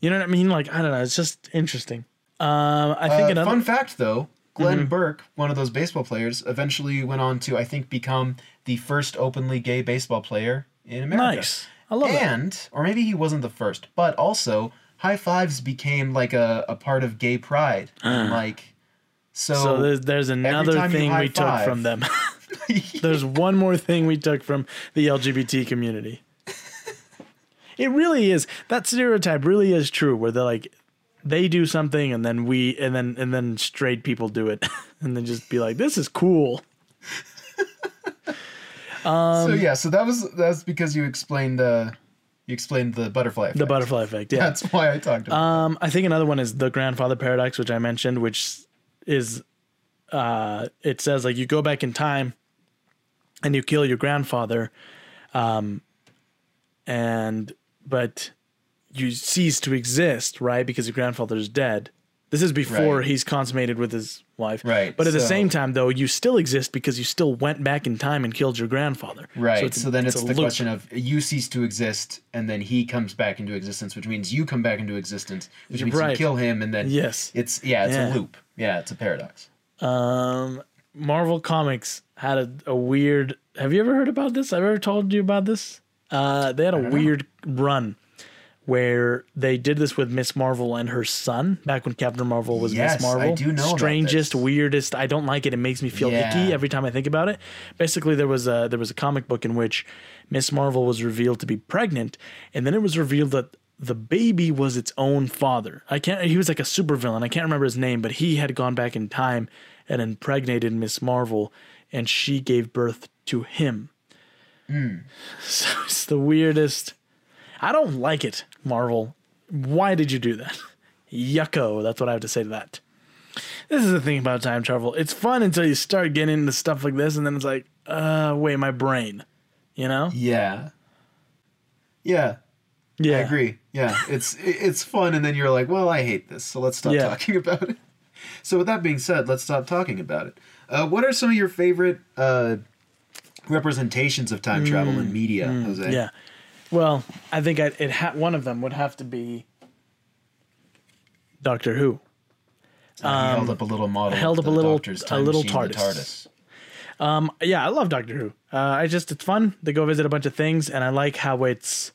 you know what I mean? Like I don't know, it's just interesting. Um, I think Uh, another fun fact, though, Glenn Mm-hmm. Burke, one of those baseball players, eventually went on to, I think, become the first openly gay baseball player in America. nice. I love that. and, or maybe he wasn't the first, but also, high fives became like a, a part of gay pride. And, [gasps] like, so, So there's, there's another thing we took from them. [laughs] [laughs] there's one more thing we took from the LGBT community. It really is that stereotype really is true where they're like they do something and then we and then and then straight people do it [laughs] and then just be like this is cool. [laughs] so yeah, so that was that's because you explained uh, you explained the butterfly effect. The butterfly effect. Yeah. That's why I talked about. Um, I think another one is the grandfather paradox, which I mentioned, which is uh, it says like you go back in time and you kill your grandfather, um, and but you cease to exist, right? Because your grandfather is dead. This is before Right. he's consummated with his wife, Right, But at the same time, though, you still exist because you still went back in time and killed your grandfather, Right. So, a- then it's, a the loop. question of you cease to exist, and then he comes back into existence, which means you come back into existence, which means Right. you kill him, and then Yes. it's yeah, it's Yeah. a loop. Yeah, it's a paradox. Um, Marvel Comics had a, a weird. Have you ever heard about this? I've ever told you about this. Uh, they had a weird run where they did this with Miss Marvel and her son back when Captain Marvel was Yes, Miss Marvel. I do know Strangest, weirdest. I don't like it. It makes me feel Yeah. icky every time I think about it. Basically, there was a there was a comic book in which Miss Marvel was revealed to be pregnant, and then it was revealed that the baby was its own father. I can't. He was like a supervillain. I can't remember his name, but he had gone back in time and impregnated Miss Marvel, and she gave birth to him. Hmm. So it's the weirdest. I don't like it, Marvel. Why did you do that? [laughs] Yucko. That's what I have to say to that. This is the thing about time travel. It's fun until you start getting into stuff like this, and then it's like, uh, wait, my brain. You know? Yeah. Yeah, Yeah. I agree. Yeah, it's [laughs] it's fun, and then you're like, well, I hate this, so let's stop Yeah. talking [laughs] about it. So with that being said, let's stop talking about it. Uh, what are some of your favorite uh, representations of time travel in media, Jose? Mm, Yeah. Well, I think I, it ha- one of them would have to be Doctor Who. Uh, held up a little model. Um, held up a little- a little the TARDIS. Yeah, I love Doctor Who. Uh, I just it's fun. They go visit a bunch of things, and I like how it's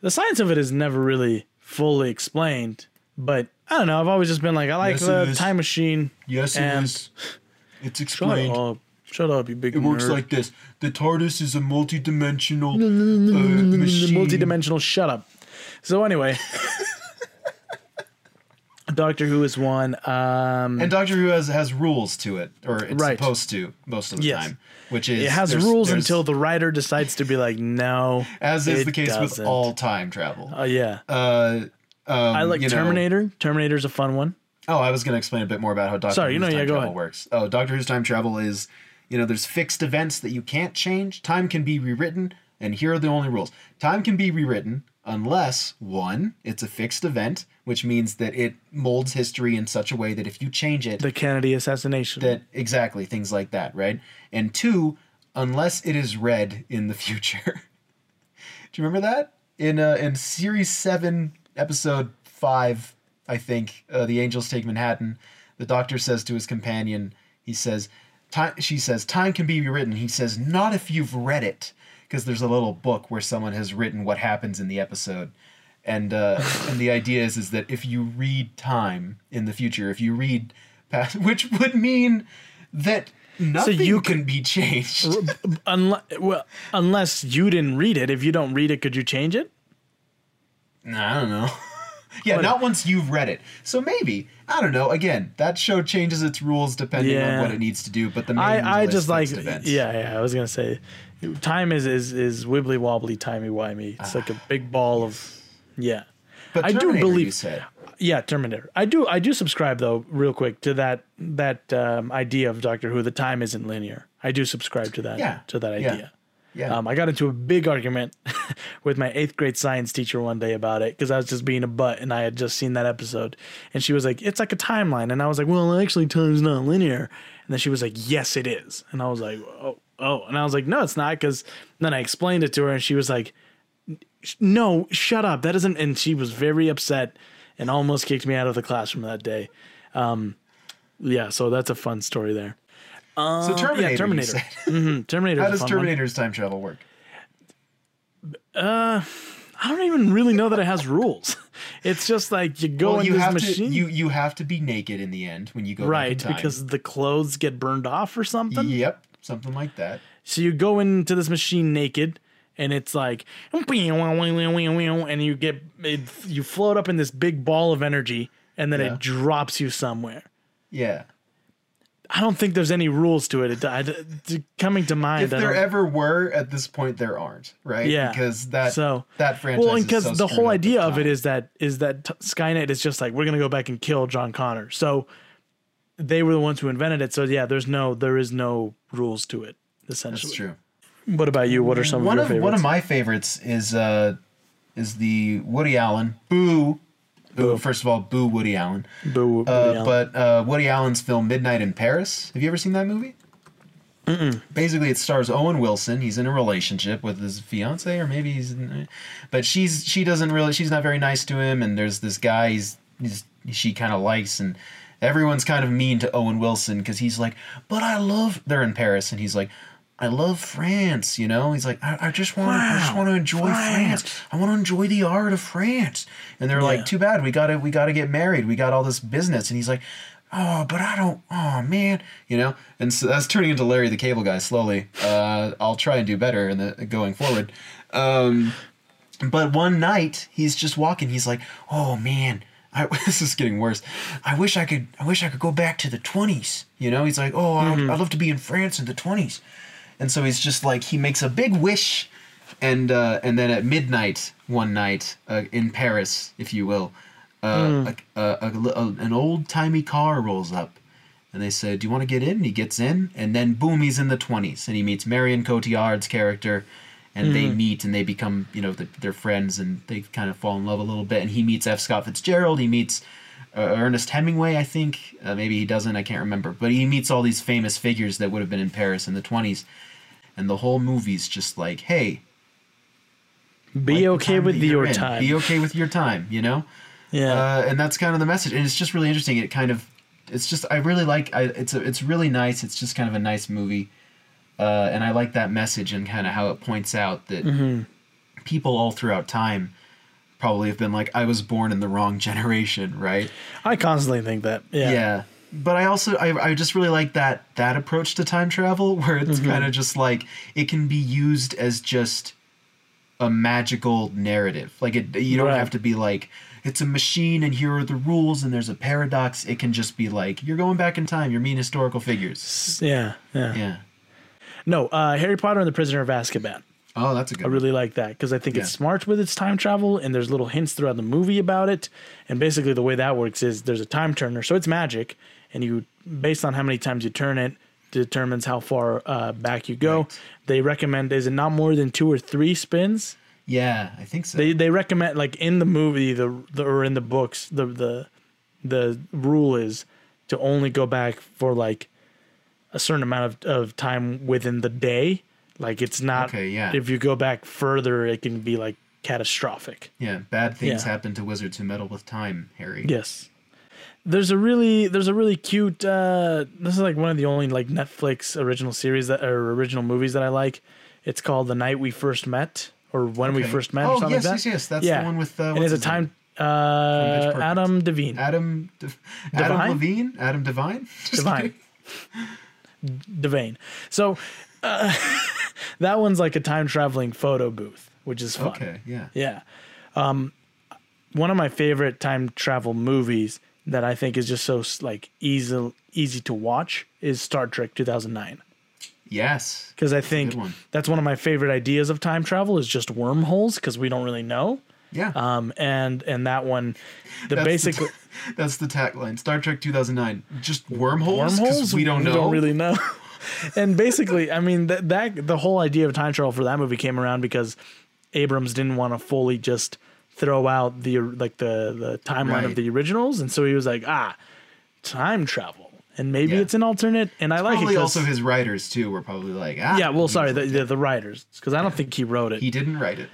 the science of it is never really fully explained. But I don't know. I've always just been like, I like Yes, the time machine. Yes, it And- is. It's explained. Shut up, you big It works like this: the TARDIS is a multi-dimensional uh, machine. multi-dimensional shut up so anyway [laughs] doctor who is one um And Doctor Who has has rules to it, or it's Right. supposed to most of the Yes. time. Which is it has there's- rules there's- until the writer decides to be like no as is the case doesn't. with all time travel. oh yeah Uh, um, i like you know- terminator terminator's a fun one Oh, I was going to explain a bit more about how Doctor Sorry, Who's you know, time yeah, travel ahead. works. Oh, Doctor Who's time travel is, you know, there's fixed events that you can't change. Time can be rewritten, and here are the only rules. Time can be rewritten unless one, it's a fixed event, which means that it molds history in such a way that if you change it, the kennedy assassination that exactly things like that, right? And two, unless it is read in the [laughs] future. Do you remember that in uh, in series seven, episode five? I think uh, the angels take Manhattan. The doctor says to his companion, he says, "Time." She says, "Time can be rewritten." He says, "Not if you've read it," because there's a little book where someone has written what happens in the episode. And uh, [laughs] and the idea is is that if you read time in the future, if you read past, [laughs] which would mean that nothing so you can be changed. unless well unless you didn't read it if you don't read it could you change it I don't know. [laughs] Yeah, What- not once you've read it. So maybe I don't know. Again, that show changes its rules depending Yeah. on what it needs to do. But the main I, I just like events. yeah yeah I was gonna say time is is is wibbly wobbly timey wimey it's like a big ball of yeah But I do believe- you said. yeah Terminator I do I do subscribe though real quick to that that um, idea of Doctor Who the time isn't linear I do subscribe to that Yeah, to that idea Yeah. Um, I got into a big argument [laughs] with my eighth grade science teacher one day about it because I was just being a butt and I had just seen that episode. And she was like, it's like a timeline. And I was like, well, actually, time's not linear. And then she was like, yes, it is. And I was like, oh, oh. And I was like, no, it's not. Because then I explained it to her and she was like, no, shut up. That isn't. And she was very upset and almost kicked me out of the classroom that day. Um, yeah, so that's a fun story there. So Terminator. you Terminator. said. [laughs] hmm Terminator. How does Terminator's time travel work? Uh, I don't even really know that it has rules. [laughs] It's just like you go Well, in you this have machine, to you you have to be naked in the end when you go right? Because the clothes get burned off or something. Yep, something like that. So you go into this machine naked, and it's like, and you get it, you float up in this big ball of energy, and then Yeah. it drops you somewhere. Yeah. I don't think there's any rules to it. it I, it- coming to mind, If there ever were, at this point there aren't, right? Yeah. Because that So- that franchise. well, and because because the whole idea of it is that is that t- Skynet is just like we're gonna go back and kill John Connor. So they were the ones who invented it. So yeah, there's no there is no rules to it essentially. That's true. What about you? What are some one of of favorites? one of my favorites is uh is the Woody Allen Boo. Boo. First of all, Boo Woody Allen. Boo, Woody Uh, Allen. but uh, Woody Allen's film Midnight in Paris. Have you ever seen that movie? Basically, it stars Owen Wilson. He's in a relationship with his fiance, or maybe he's, in, but she's she doesn't really she's not very nice to him. And there's this guy he's, he's she kind of likes, and everyone's kind of mean to Owen Wilson because he's like, but I love. They're in Paris, and he's like. I love France, you know. He's like, I, I just want, I just want to enjoy France. France. I want to enjoy the art of France. And they're Yeah. like, too bad we gotta, we gotta get married. We got all this business. And he's like, oh, but I don't, oh man, you know. And so that's turning into Larry the Cable Guy slowly. Uh, I'll try and do better in the going forward. Um, but one night he's just walking. He's like, oh man. I, [laughs] this is getting worse. I wish I could. I wish I could go back to the twenties. You know, he's like, "Oh, I'd, I'd love to be in France in the 20s. And so he's just like, he makes a big wish, and uh, and then at midnight one night uh, in Paris, if you will, uh, a, a, a, a- an old timey car rolls up, and they say, "Do you want to get in?" And he gets in, and then boom, he's in the twenties, and he meets Marion Cotillard's character, and they meet and they become, you know, the, they're friends, and they kind of fall in love a little bit. And he meets F. Scott Fitzgerald. He meets uh, Ernest Hemingway, I think. Uh, maybe he doesn't. I can't remember. But he meets all these famous figures that would have been in Paris in the twenties, and the whole movie's just like, hey, Be like okay time with your in. time. Be okay with your time. You know. yeah. Uh, and that's kind of the message, and it's just really interesting. It kind of, it's just I really like. I, it's a, it's really nice. It's just kind of a nice movie, uh, and I like that message and kind of how it points out that Mm-hmm. people all throughout time probably have been like, I was born in the wrong generation, right? I constantly think that. Yeah. Yeah. But I also I, I just really like that that approach to time travel [laughs] where it's Mm-hmm. kind of just like it can be used as just a magical narrative. Like it you don't Right. have to be like it's a machine and here are the rules and there's a paradox. It can just be like you're going back in time, you're meeting historical figures. Yeah. Yeah. Yeah. No, uh, Harry Potter and the Prisoner of Azkaban. Oh, that's a good I really like that because I think it's smart with its time travel, and there's little hints throughout the movie about it. And basically, the way that works is there's a time turner, so it's magic, and you based on how many times you turn it determines how far uh, back you go. Right. They recommend is it not more than two or three spins. Yeah, I think so. They they recommend like in the movie the, the or in the books the the the rule is to only go back for like a certain amount of, of time within the day. Like it's not Okay, yeah. if you go back further it can be like catastrophic. yeah, bad things Yeah. happen to wizards who meddle with time, Harry. Yes. There's a really there's a really cute uh this is like one of the only like Netflix original series that or original movies that I like. It's called The Night We First Met or When We First Met Oh, or something yes, like that. yes, yes. That's yeah. the one with uh, and it's a time uh Adam Devine. Adam De- Adam? Levine, Adam Devine, [laughs] Just Divine. kidding. Devane. So uh, [laughs] that one's like a time traveling photo booth, which is fun. Okay, yeah. Yeah. Um, one of my favorite time travel movies that I think is just so like easy easy to watch is Star Trek 2009 Yes. because I think one. that's one of my favorite ideas of time travel is just wormholes because we don't really know. Yeah. Um, and and that one, the That's the basic t- [laughs] That's the tagline. Star Trek 2009. Just wormholes? wormholes We don't know. We don't really know. [laughs] and basically, I mean that that the whole idea of time travel for that movie came around because Abrams didn't want to fully just throw out the like the the timeline Right. of the originals, and so he was like, ah, time travel, and maybe Yeah. it's an alternate, and I like it. Probably 'cause- also his writers too were probably like, ah. yeah, well, sorry, the, the, the writers, because I don't think he wrote it. he didn't write it.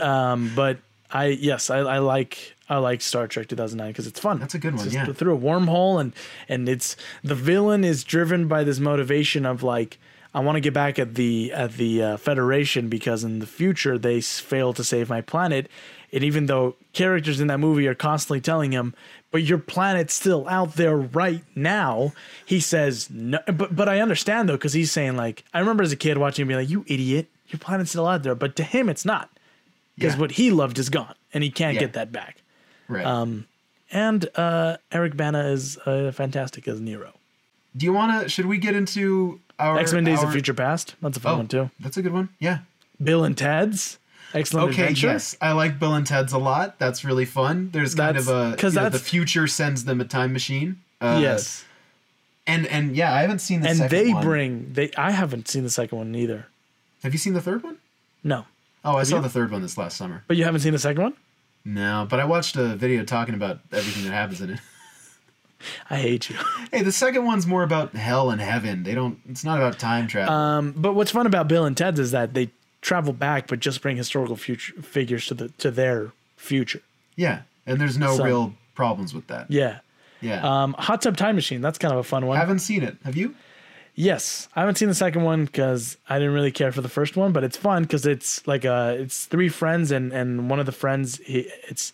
Um, but I yes, I, I like I like Star Trek 2009 because it's fun. That's a good one, It's yeah. through a wormhole and and it's the villain is driven by this motivation of like I want to get back at the at the uh, Federation because in the future they s- fail to save my planet, and even though characters in that movie are constantly telling him, but your planet's still out there right now, he says no. But but I understand though because he's saying like I remember as a kid watching him be like, you idiot, your planet's still out there, but to him it's not because Yeah. what he loved is gone and he can't Yeah. get that back. Right. Um, and uh, Eric Bana is uh, fantastic as Nero. Do you want to? Should we get into our X Men Days our, of Future Past. That's a fun Oh, one too. That's a good one. Yeah. Bill and Ted's Excellent Okay, Adventure. yes, I like Bill and Ted's a lot. That's really fun. There's kind That's- of a 'cause you know, the future sends them a time machine. Uh, yes, and and yeah, I haven't seen the and second they one. bring they. I haven't seen the second one either. Have you seen the third one? No, Oh, I saw you? the third one this last summer. but you haven't seen the second one. No, but I watched a video talking about everything that happens in it. [laughs] I hate you. Hey, the second one's more about hell and heaven. They don't. It's not about time travel. Um, but what's fun about Bill and Ted's is that they travel back, but just bring historical future figures to the to their future. yeah, and there's no so- real problems with that. Yeah. Yeah, Um, Hot Tub Time Machine. That's kind of a fun one. haven't seen it. Have you? Yes, I haven't seen the second one because I didn't really care for the first one, but it's fun because it's like uh it's three friends and and one of the friends he, it's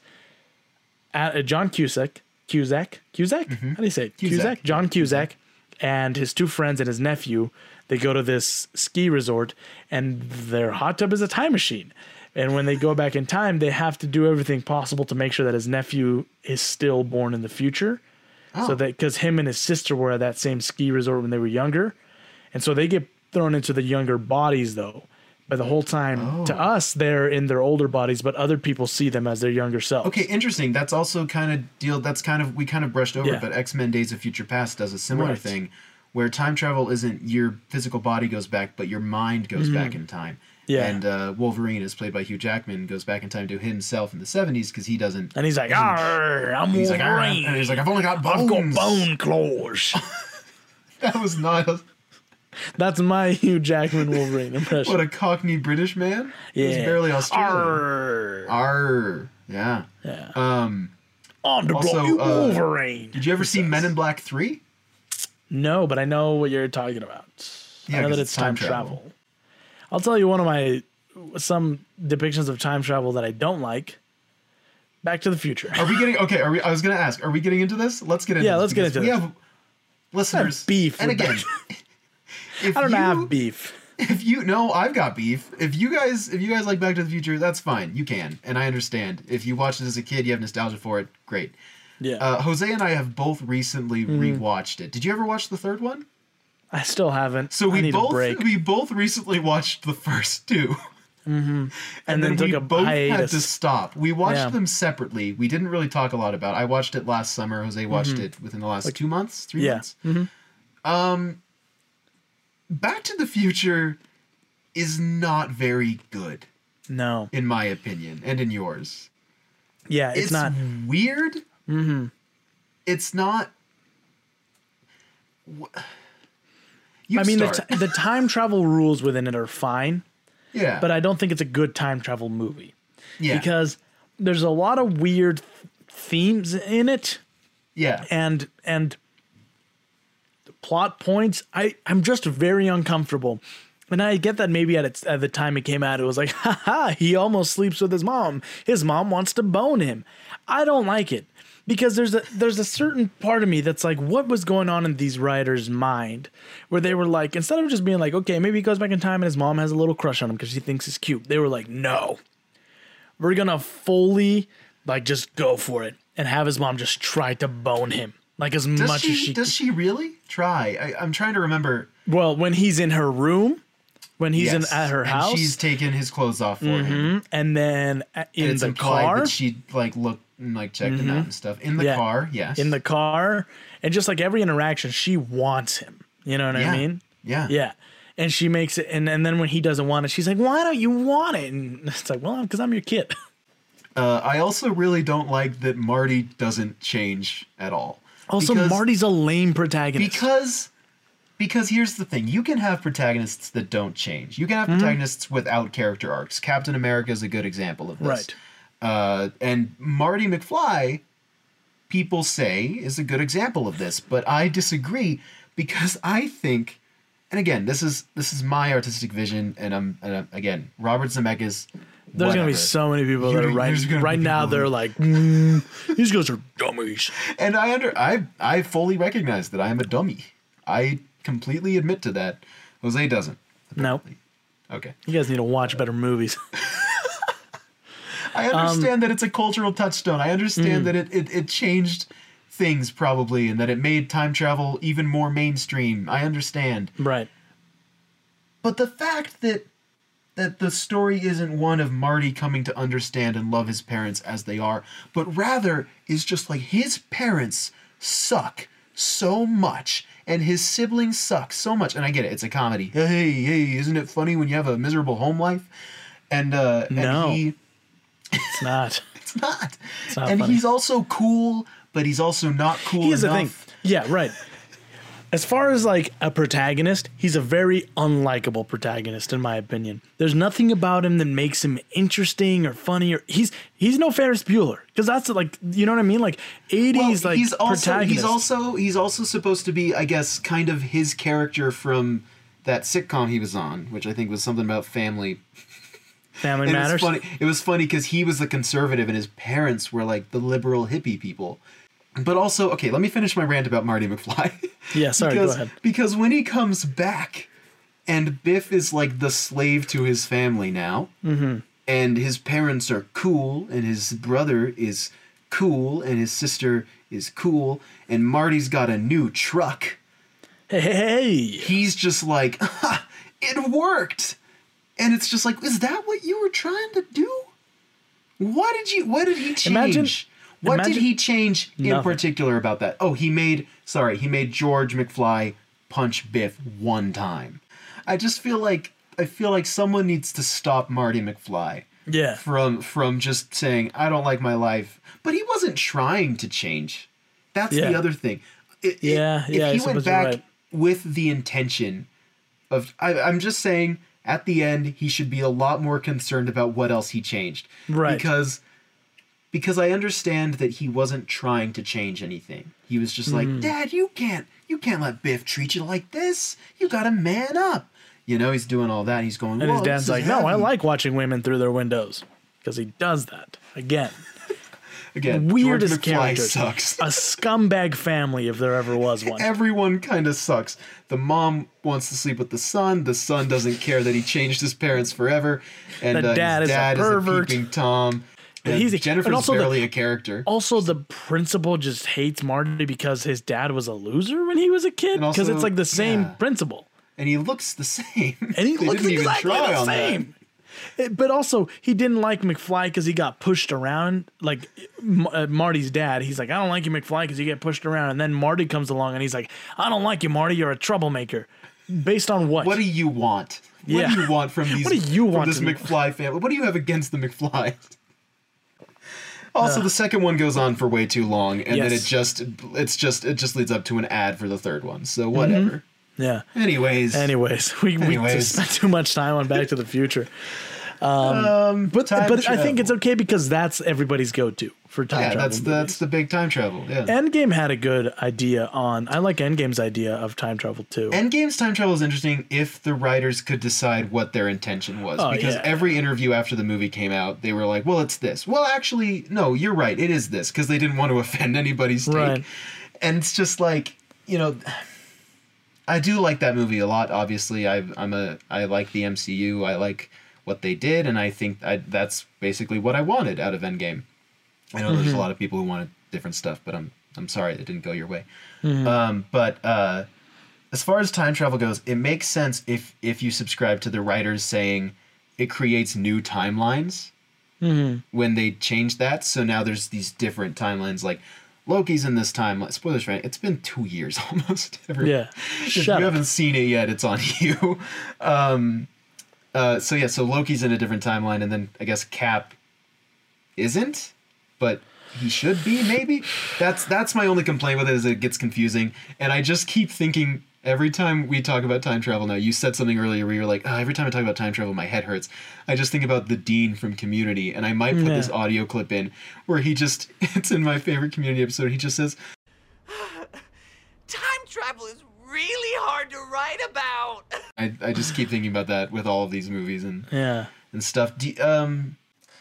uh, John Cusack, Cusack, Cusack. How do you say it? Mm-hmm. Cusack, Cusack, John Cusack, and his two friends and his nephew. They go to this ski resort, and their hot tub is a time machine. And when they go back in time, they have to do everything possible to make sure that his nephew is still born in the future. So Oh. that because him and his sister were at that same ski resort when they were younger, and so they get thrown into the younger bodies though. But the whole time to Oh. us, they're in their older bodies, but other people see them as their younger selves. Okay, interesting. That's also kind of deal. That's kind of we kind of brushed over, Yeah. but X Men: Days of Future Past does a similar Right. thing, where time travel isn't your physical body goes back, but your mind goes mm-hmm. back in time. Yeah. And uh, Wolverine, is played by Hugh Jackman, goes back in time to himself in the '70s because he doesn't. And he's like, "Arr, I'm He's like, Wolverine. and he's like, I've only got I've got bone claws." [laughs] That was not a, That's my Hugh Jackman Wolverine [laughs] impression. what a Cockney British man. yeah, He's barely Australian. Arr. Arr. Yeah. Yeah. Um. On the also, uh, Wolverine. Did you ever see Men in Black Three? No, but I know what you're talking about. Yeah, I know that it's it's time, time travel. travel. I'll tell you one of my some depictions of time travel that I don't like. Back to the Future. Are we getting okay? Are we? I was gonna ask. Are we getting into this? Let's get into. This. Yeah, let's get into we this. have listeners. beef And again, [laughs] if I don't you, have beef. If you no, I've got beef. If you guys, if you guys like Back to the Future, that's fine. You can, and I understand. If you watched it as a kid, you have nostalgia for it. Great. Yeah, Uh, Jose and I have both recently Mm-hmm. rewatched it. Did you ever watch the third one? I still haven't. So we both we both recently watched the first two. and, then, took we a both hiatus. had to stop. We watched Yeah. them separately. We didn't really talk a lot about. it. I watched it last summer. Jose watched it within the last two months, three Mm-hmm. months. Um, Back to the Future is not very good, no, in my opinion, and in yours. yeah, it's, It's, not. weird. Mm-hmm. It's not. Wh- You I mean, the, t- the time travel rules within it are fine, yeah, but I don't think it's a good time travel movie. Yeah, because there's a lot of weird themes in it. yeah, and and plot points. I i'm just very uncomfortable and i get that maybe at its at the time it came out it was like [laughs] haha he almost sleeps with his mom his mom wants to bone him i don't like it because there's a there's a certain part of me that's like what was going on in these writers mind where they were like instead of just being like okay maybe he goes back in time and his mom has a little crush on him because she thinks he's cute they were like no we're gonna fully like just go for it, and have his mom just try to bone him like as Does much she, as she. does she really try? I, I'm trying to remember. well, when he's in her room, when he's Yes. in at her and house, she's taking his clothes off for him. and then in And it's the car, Mm-hmm. that she like looked and like checked him out and stuff in the Yeah. car. Yes, in the car, and just like every interaction, she wants him. You know what yeah. I mean? Yeah, Yeah. And she makes it, and, and then when he doesn't want it, she's like, "Why don't you want it?" And [laughs] it's like, "Well, because I'm your kid." [laughs] Uh, I also really don't like that Marty doesn't change at all. Also, Marty's a lame protagonist. because because here's the thing you can have protagonists that don't change you can Mm-hmm. have protagonists without character arcs captain america is a good example of this Right. uh, and marty mcfly people say is a good example of this but i disagree because i think and again this is this is my artistic vision and i'm, and I'm again robert zemeckis There's gonna be so many people that are right there's gonna be right now. They're like, [laughs] mm, "These guys are dummies." and i under i i fully recognize that i am a dummy i completely admit to that jose doesn't No, okay you guys need to watch better movies. [laughs] I Um, understand that it's a cultural touchstone. I understand mm. that it, it, it changed things probably and that it made time travel even more mainstream. I understand. right. But the fact that that the story isn't one of Marty coming to understand and love his parents as they are, but rather is just like his parents suck so much and his siblings suck so much. And I get it, it's a comedy. Hey, hey, isn't it funny when you have a miserable home life? And uh No. and he It's not. [laughs] It's not. not and funny. he's also cool, but he's also not cool Here's the enough. thing. Yeah, right. As far as like a protagonist, he's a very unlikable protagonist in my opinion. There's nothing about him that makes him interesting or funny or he's he's no Ferris Bueller because that's like you know what I mean like 80s Well, like he's also protagonist. he's also he's also supposed to be, I guess, kind of his character from that sitcom he was on, which I think was something about family. Family Matters. It was funny because he was the conservative and his parents were like the liberal hippie people. But also, okay, let me finish my rant about Marty McFly. [laughs] Yeah, sorry, go because, ahead. Because when he comes back, and Biff is like the slave to his family now, Mm-hmm. and his parents are cool, and his brother is cool, and his sister is cool, and Marty's got a new truck. Hey, hey, hey. He's just like, ha, it worked. And it's just like, is that what you were trying to do? What did you what did he change? Imagine- what did he change in Nothing. particular about that? Oh, he made sorry, he made George McFly punch Biff one time. I just feel like I feel like someone needs to stop Marty McFly Yeah. from from just saying I don't like my life. But he wasn't trying to change. That's the other thing. It- it- Yeah, if yeah, I he went back right. with the intention of I, I'm just saying at the end he should be a lot more concerned about what else he changed. Right. Because because I understand that he wasn't trying to change anything. He was just Hmm. like, "Dad, you can't you can't let Biff treat you like this. You got to man up." You know, he's doing all that. He's going, And his dad's like, is "No, I like watching women through their windows." Because he does that again. [laughs] Again, Weirdest characters. sucks. A scumbag family, if there ever was [laughs] one. Everyone kind of sucks. The mom wants to sleep with the son. The son doesn't care that he changed his parents forever, and The uh, dad is a dad pervert. peeping tom. And he's a- Jennifer's and also the- a character. Also, the principal just hates Marty because his dad was a loser when he was a kid. Because it's like the same yeah. principal, and he looks the same. [laughs] and he looks exactly try the same. It- But also, he didn't like McFly because he got pushed around. Like M- uh, Marty's dad, he's like, "I don't like you, McFly, because you get pushed around." And then Marty comes along and he's like, "I don't like you, Marty. You're a troublemaker." Based on what? What do you want? What Yeah. do you want from [laughs] these? What do you want from this McFly family? What do you have against the McFlys? [laughs] Also, the second one goes on for way too long, and then it just it's just it just leads up to an ad for the third one. So whatever. yeah. Anyways, Anyways, we, we Anyways. spent too much time on Back to the Future. [laughs] um, But time but I think it's okay because that's everybody's go-to for time yeah, travel. that's movies. that's the big time travel. Yeah. Endgame had a good idea on. I like Endgame's idea of time travel too. Endgame's time travel is interesting if the writers could decide what their intention was. Oh, because yeah. every interview after the movie came out, they were like, well, it's this. Well, actually, no, you're right. It is this. Because they didn't want to [laughs] offend anybody's take. Right. And it's just like, you know, I do like that movie a lot. Obviously, I, I'm a, I like the MCU. I like what they did. And I think I, that's basically what I wanted out of Endgame. I know there's a lot of people who wanted different stuff, but I'm I'm sorry it didn't go your way. Um, but uh, as far as time travel goes, it makes sense if if you subscribe to the writers saying it creates new timelines when they change that. So now there's these different timelines, like Loki's in this timeline. Spoilers, right? It's been two years [laughs] almost. Every- Yeah. if you up. haven't seen it yet, it's on [laughs] you. Um, uh, so yeah, so Loki's in a different timeline, and then I guess Cap isn't, but he should be. Maybe that's that's my only complaint with it is it gets confusing, and I just keep thinking every time we talk about time travel. Now you said something earlier where you're like, oh, every time I talk about time travel, my head hurts. I just think about the dean from Community, and I might put Yeah. this audio clip in where he just [laughs] it's in my favorite Community episode. He just says, [sighs] Time travel is really hard to write about. [laughs] I, I just keep thinking about that with all of these movies and Yeah. and stuff. Do, um,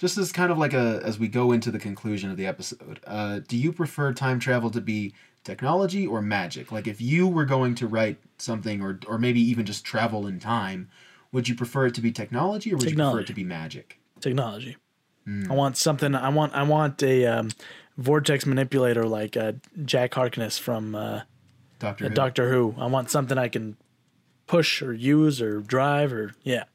just as kind of like a as we go into the conclusion of the episode, uh, do you prefer time travel to be technology or magic? Like if you were going to write something or or maybe even just travel in time, would you prefer it to be technology or would you prefer it to be magic? Technology. Hmm. I want something. I want. I want a um, vortex manipulator like uh, Jack Harkness from uh, Doctor Who. Doctor Who. I want something I can push or use or drive or yeah.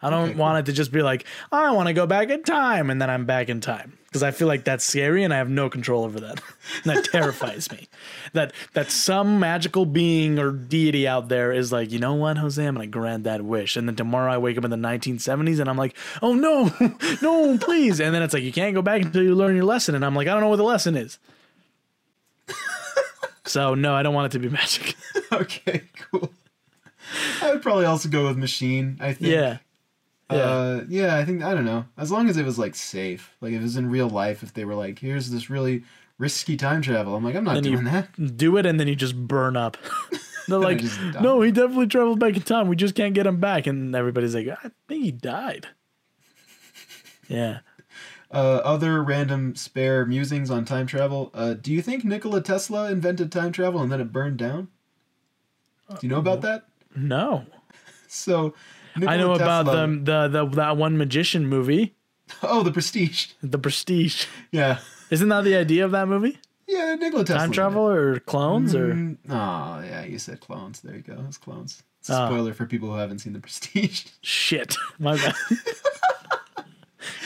I don't Okay, want it to just be like I want to go back in time and then I'm back in time because I feel like that's scary and I have no control over that. [laughs] and that terrifies me. That that some magical being or deity out there is like, you know what, Jose, I'm gonna grant that wish, and then tomorrow I wake up in the 1970s and I'm like, oh no, [laughs] no, please, and then it's like you can't go back until you learn your lesson, and I'm like, I don't know what the lesson is. [laughs] so no, I don't want it to be magic. okay, cool. I would probably also go with machine. I think. yeah. Yeah. Uh, yeah, I think I don't know. As long as it was like safe, like if it was in real life, if they were like, "Here's this really risky time travel," I'm like, I'm not Then doing that. do it and then you just burn up. [laughs] They're like, no, he definitely traveled back in time. We just can't get him back. And everybody's like, I think he died. [laughs] Yeah. Uh, other random spare musings on time travel. Uh, do you think Nikola Tesla invented time travel and then it burned down? Do you know about that? No. [laughs] So, Nikola I know about Tesla- the, the the that one magician movie, Oh, the Prestige. The Prestige. Yeah, Isn't that the idea of that movie? yeah, Nikola Tesla. Time travel or clones it. or Mm, Oh, yeah, you said clones. There you go. It's clones. It's a Oh. spoiler for people who haven't seen the Prestige. [laughs] shit? My bad. [laughs]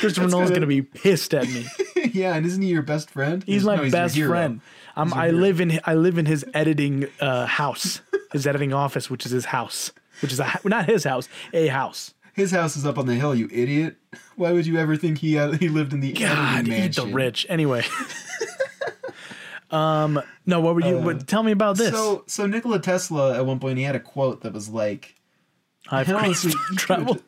Christopher That's Nolan's good. gonna be pissed at me. [laughs] yeah, and isn't he your best friend? He's no, my your best friend. I'm, I hero. live in I live in his editing uh, house, his editing office, which is his house, which is a, [laughs] not his house, a house. His house is up on the hill, you idiot. Why would you ever think he he lived in the God, eat the rich. Anyway. [laughs] um. No. What were you? what, tell me about this. Uh, So, so Nikola Tesla at one point he had a quote that was like, I've [laughs] I created travel.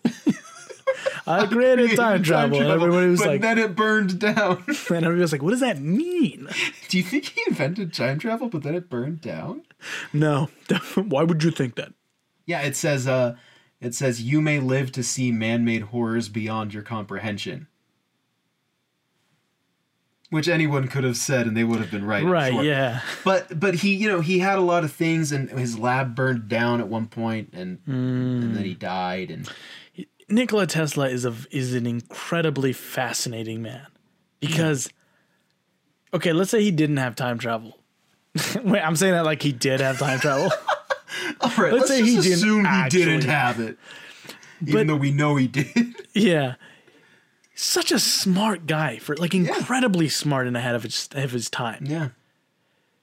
I created time travel. and everybody was but like, then it burned down. and everybody was like, what does that mean? Do you think he invented time travel, but then it burned down? No. Why would you think that? Yeah, it says, uh, it says you may live to see man-made horrors beyond your comprehension. Which anyone could have said, and they would have been right. Right. sure. Yeah. But but he you know he had a lot of things, and his lab burned down at one point, and and then he died, and Nikola Tesla is a is an incredibly fascinating man because okay, let's say he didn't have time travel. [laughs] Wait, I'm saying that like he did have time travel. [laughs] all right, let's, say just he didn't he didn't have it, But- even though we know he did. yeah. Such a smart guy for like incredibly smart and ahead of his of his time. yeah,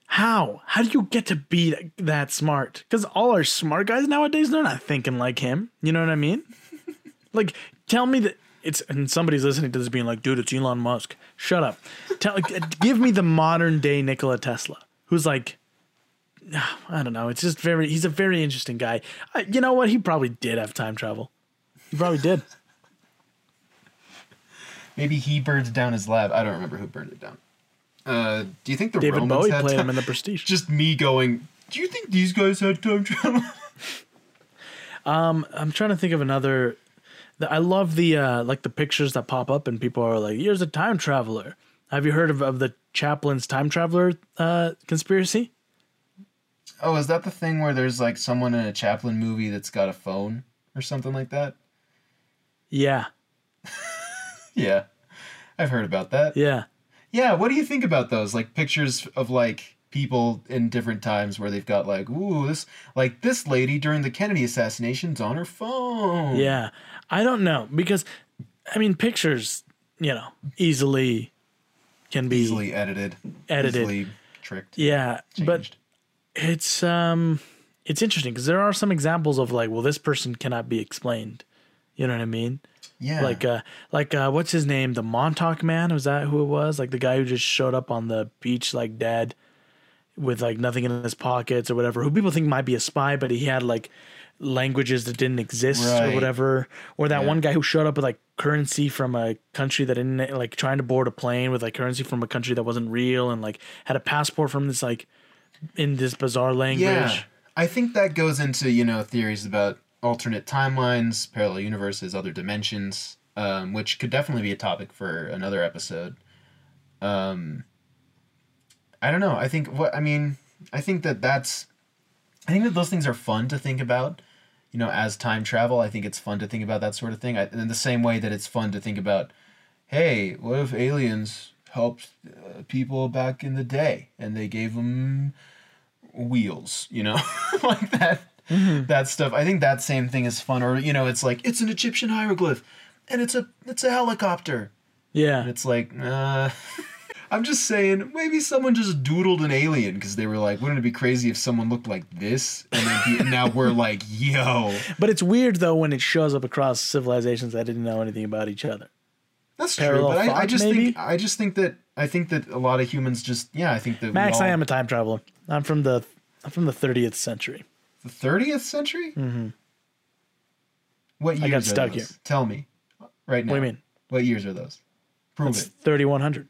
How? How do you get to be that, that smart? Because all our smart guys nowadays, they're not thinking like him. You know what I mean? [laughs] like, tell me that it's and somebody's listening to this being like, dude, it's Elon Musk. Shut up. Tell, [laughs] give me the modern day Nikola Tesla, who's like, [sighs] I don't know. It's just very. He's a very interesting guy. I, you know what? He probably did have time travel. He probably did. [laughs] maybe he burned down his lab. I don't remember who burned it down. Uh, do you think the David Romans Bowie had played time- him in the Prestige. Just me going. Do you think these guys had time travel? [laughs] um, I'm trying to think of another. I love the uh, like the pictures that pop up and people are like, "Here's a time traveler." Have you heard of, of the Chaplin's time traveler uh, conspiracy? Oh, is that the thing where there's like someone in a Chaplin movie that's got a phone or something like that? Yeah, [laughs] Yeah, I've heard about that. yeah. Yeah, what do you think about those? Like pictures of like people in different times where they've got like, ooh, this like this lady during the Kennedy assassination's on her phone. Yeah. I don't know because I mean pictures, you know, easily can be Easily edited. Edited. Easily tricked. Yeah, but changed. It's um it's interesting because there are some examples of like, well, this person cannot be explained. You know what I mean? yeah. Like uh like uh what's his name? The Montauk man? Was that who it was? Like the guy who just showed up on the beach like dead with like nothing in his pockets or whatever, who people think might be a spy, but he had like languages that didn't exist or whatever. Or that Yeah. one guy who showed up with like currency from a country that didn't like trying to board a plane with like currency from a country that wasn't real and like had a passport from this like in this bizarre language. Yeah. I think that goes into, you know, theories about alternate timelines, parallel universes, other dimensions, um, which could definitely be a topic for another episode. Um, I don't know. I think what I mean, I think that that's I think that those things are fun to think about. You know, as time travel, I think it's fun to think about that sort of thing. I, in the same way that it's fun to think about, hey, what if aliens helped uh, people back in the day and they gave them wheels, you know, [laughs] like that that stuff. I think that same thing is fun. Or you know, it's like it's an Egyptian hieroglyph, and it's a it's a helicopter. Yeah. And it's like, uh, [laughs] I'm just saying, maybe someone just doodled an alien because they were like, wouldn't it be crazy if someone looked like this? And, then he, now we're like, yo, [laughs] But it's weird though when it shows up across civilizations that didn't know anything about each other. that's true. But I, I just maybe? think I just think that I think that a lot of humans just yeah, I think that Max, all- I am a time traveler. I'm from the I'm from the 30th century. the 30th century. Mm-hmm. What years I got are stuck those? here. Tell me, right now. What do you mean? What years are those? Prove It's it. 3100.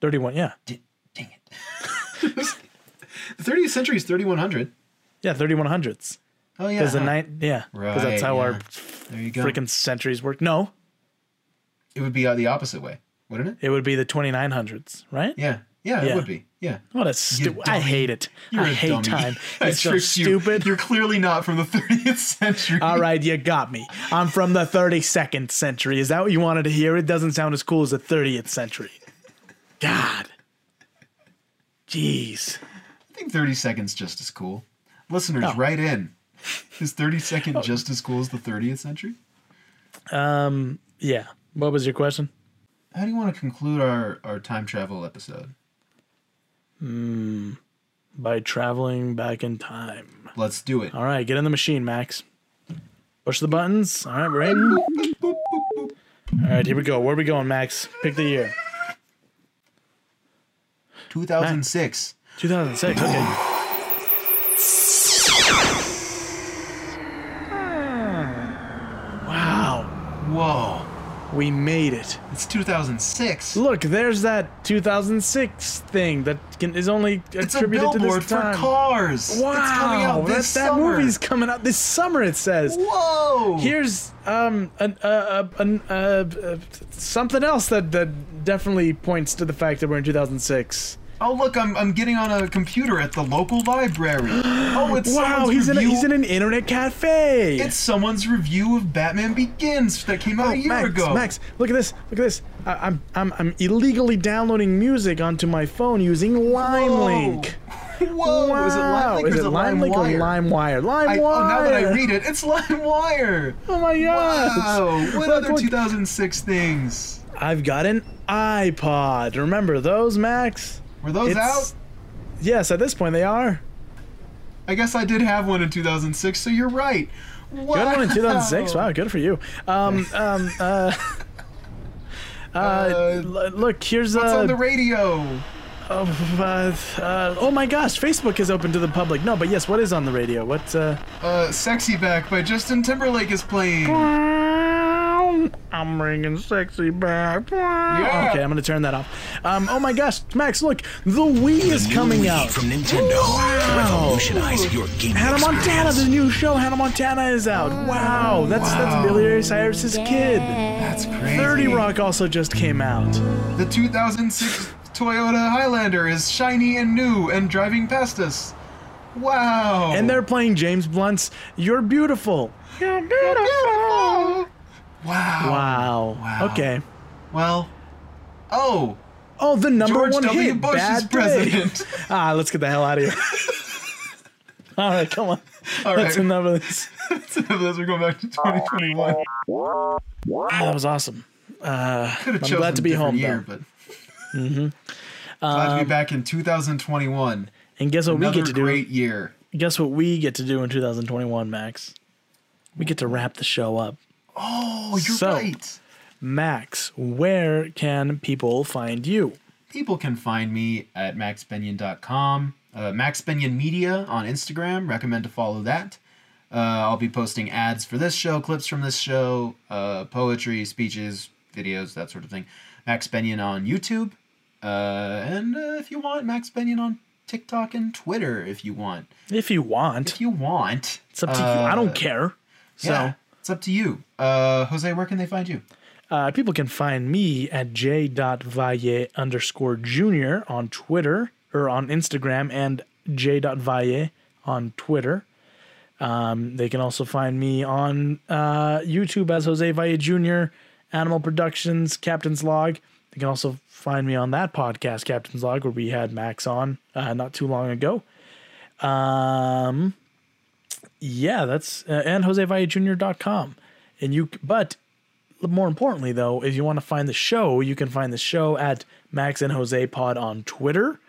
31, yeah. D- dang it. [laughs] the 30th century is 3100. Yeah, 3100s. Oh yeah. Because the night, yeah, because that's how our yeah. Go. freaking centuries work. No, It would be uh, the opposite way, wouldn't it? it would be the 2900s, right? Yeah. Yeah, Yeah. it would be. Yeah. What a stupid. I hate it. You're I hate dummy. time. [laughs] It's so tricked you. stupid. You're clearly not from the [laughs] 30th century. All right, you got me. I'm from the 32nd century. Is that what you wanted to hear? It doesn't sound as cool as the 30th century. God. Jeez. I think 30 seconds just as cool. Listeners, Oh. write in. Is 30 second just as cool as the 30th century? Um, yeah. What was your question? How do you want to conclude our, our time travel episode? Hmm. By traveling back in time. Let's do it. All right, get in the machine, Max. Push the buttons. All right, we're in. All right, here we go. Where are we going, Max? Pick the year. 2006. 2006. Okay. We made it. It's 2006. Look, there's that 2006 thing that can, is only It's attributed to this for time. cars. Wow, It's coming out that, this that movie's coming out this summer. It says. Whoa. Here's um an, uh, uh, an, uh, uh, something else that that definitely points to the fact that we're in 2006. Oh look, I'm I'm getting on a computer at the local library. [gasps] Oh, it's Wow, he's in a, he's in an internet cafe. It's someone's review of Batman Begins that came out oh, a year Oh, Max, ago. Max, look at this. Look at this. I, I'm I'm I'm illegally downloading music onto my phone using LimeLink. Whoa! [laughs] Is it Wow. LimeLink or Is it LimeLink or LimeWire? LimeWire? LimeWire. oh, now that I read it, it's LimeWire. Oh my gosh. Wow! What Look, other look. 2006 things? I've got an iPod. Remember those, Max? Were those It's- out? Yes, at this point they are. I guess I did have one in 2006, so you're right. Wow. Good one in 2006. Wow, good for you. Um, um, uh, uh, Uh, look, here's What's uh, on the radio? uh, uh, oh my gosh, Facebook is open to the public. No, but yes, what is on the radio? What? Uh, Uh, "Sexy Back" by Justin Timberlake is playing. I'm ringing sexy back. Yeah. Okay, I'm gonna turn that off. Um, oh my gosh, Max, look, the Wii is New coming Wii out. from Nintendo. Wow. Revolutionize your gaming Hannah Montana, experience. the new show Hannah Montana is out. Wow, that's that's Billy Ray Cyrus's kid. That's crazy. 30 Rock also just came out. The 2006 Toyota Highlander is shiny and new and driving past us. Wow. And they're playing James Blunt's You're Beautiful. You're beautiful. Wow. Wow. Wow. Okay. Well, Oh, Oh, the number George one W. hit, Bush is Bad president. [laughs] Ah, let's get the hell out of here. [laughs] All right, come on. All That's right. enough of this. We're going back to 2021. Ah, that was awesome. Have I'm glad to be home, year, though. but glad to be back in 2021. And guess what Another we get to do? great year. Guess what we get to do in 2021, Max? We get to wrap the show up. Oh, you're So- right. Max, where can people find you? People can find me at maxbenion.com. Uh, Max Benion Media on Instagram. Recommend to follow that. Uh, I'll be posting ads for this show, clips from this show, uh, poetry, speeches, videos, that sort of thing. Max Benion on YouTube. Uh, and uh, if you want, Max Benion on TikTok and Twitter if you want. If you want. If you want. It's up to you. I Uh, don't care. So yeah, it's up to you. Uh, Jose, where can they find you? uh, people can find me at j.valle underscore junior on Twitter or on Instagram and j.valle on Twitter. Um, they can also find me on uh, YouTube as Jose Valle Jr., Animal Productions, Captain's Log. They can also find me on that podcast, Captain's Log, where we had Max on uh, not too long ago. Um, yeah, that's uh, and JoseValleJr.com. And you, but more importantly, though, if you want to find the show, you can find the show at Max and Jose Pod on Twitter.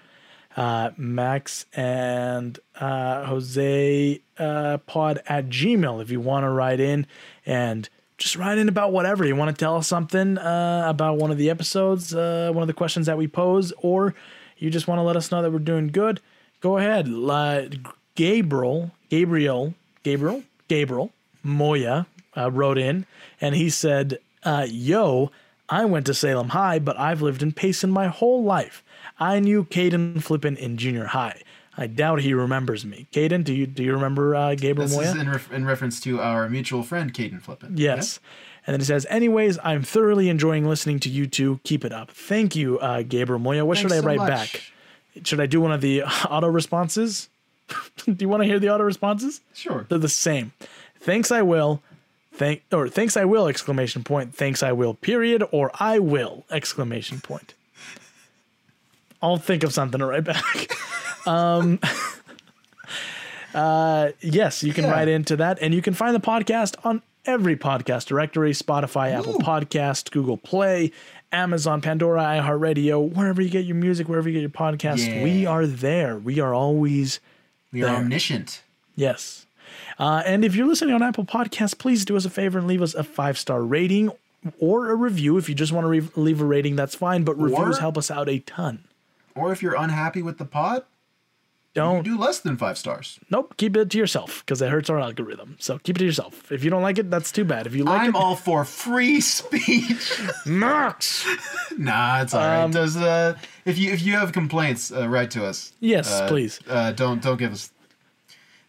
Uh, Max and uh, Jose uh, Pod at Gmail if you want to write in and just write in about whatever. You want to tell us something uh, about one of the episodes, uh, one of the questions that we pose, or you just want to let us know that we're doing good, go ahead. La- Gabriel, Gabriel, Gabriel, Gabriel Moya uh, wrote in and he said, uh, Yo, I went to Salem High, but I've lived in Payson my whole life. I knew Caden Flippin in junior high. I doubt he remembers me. Caden, do you do you remember uh, Gabriel This Moya? This is in, ref- in reference to our mutual friend, Caden Flippin. Yes. And then he says, anyways, I'm thoroughly enjoying listening to you two. Keep it up. Thank you, uh, Gabriel Moya. What should I write back? Should I do one of the [laughs] auto responses? [laughs] do you want to hear the auto responses? Sure. They're the same. Thanks, I will. Thank or thanks, I will! Exclamation point. Thanks, I will. Period. Or I will! Exclamation point. I'll think of something to write back. [laughs] um, [laughs] uh, yes, you can Yeah. write into that, and you can find the podcast on every podcast directory: Spotify, Apple Podcast, Google Play, Amazon, Pandora, iHeartRadio, wherever you get your music, wherever you get your podcast. Yeah. We are there. We are always We are There. omniscient. Yes. Uh, and if you're listening on Apple Podcasts, please do us a favor and leave us a five star rating or a review. If you just want to re- leave a rating, that's fine, but reviews Or- help us out a ton. Or if you're unhappy with the pod, Don't, do less than five stars. nope, keep it to yourself because it hurts our algorithm. So keep it to yourself. If you don't like it, that's too bad. If you like I'm it, all for free [laughs] speech. Max. [laughs] nah, it's all right. Um, Does uh, if you if you have complaints, uh, write to us. Yes, Uh, please. Uh, don't don't give us.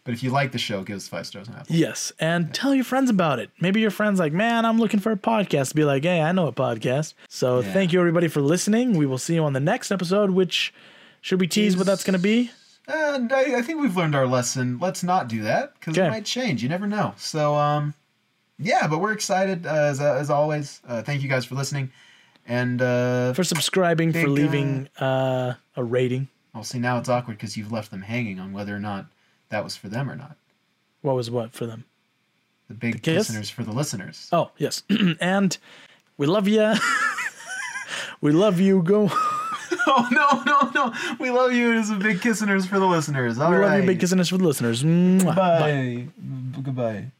But if you like the show, give us five stars on Apple. Yes, and tell your friends about it. Maybe your friends like, man, I'm looking for a podcast. Be like, hey, I know a podcast. So Yeah. thank you everybody for listening. We will see you on the next episode. Which should we tease what that's going to be? And I, I think we've learned our lesson. Let's not do that because Okay. it might change. You never know. So um, yeah, but we're excited uh, as as always. Uh, thank you guys for listening, and uh, for subscribing, for Big, uh, leaving uh, a rating. I'll see now it's awkward because you've left them hanging on whether or not that was for them or not. What was what for them? The big kiss? listeners for the listeners. Oh, yes. [clears throat] and we love you. [laughs] we love you. Go. [laughs] Oh no no no! We love you. It's a big kissingers for the listeners. All we right. love you, big kissing us for the listeners. Mwah. Bye. Bye. Goodbye.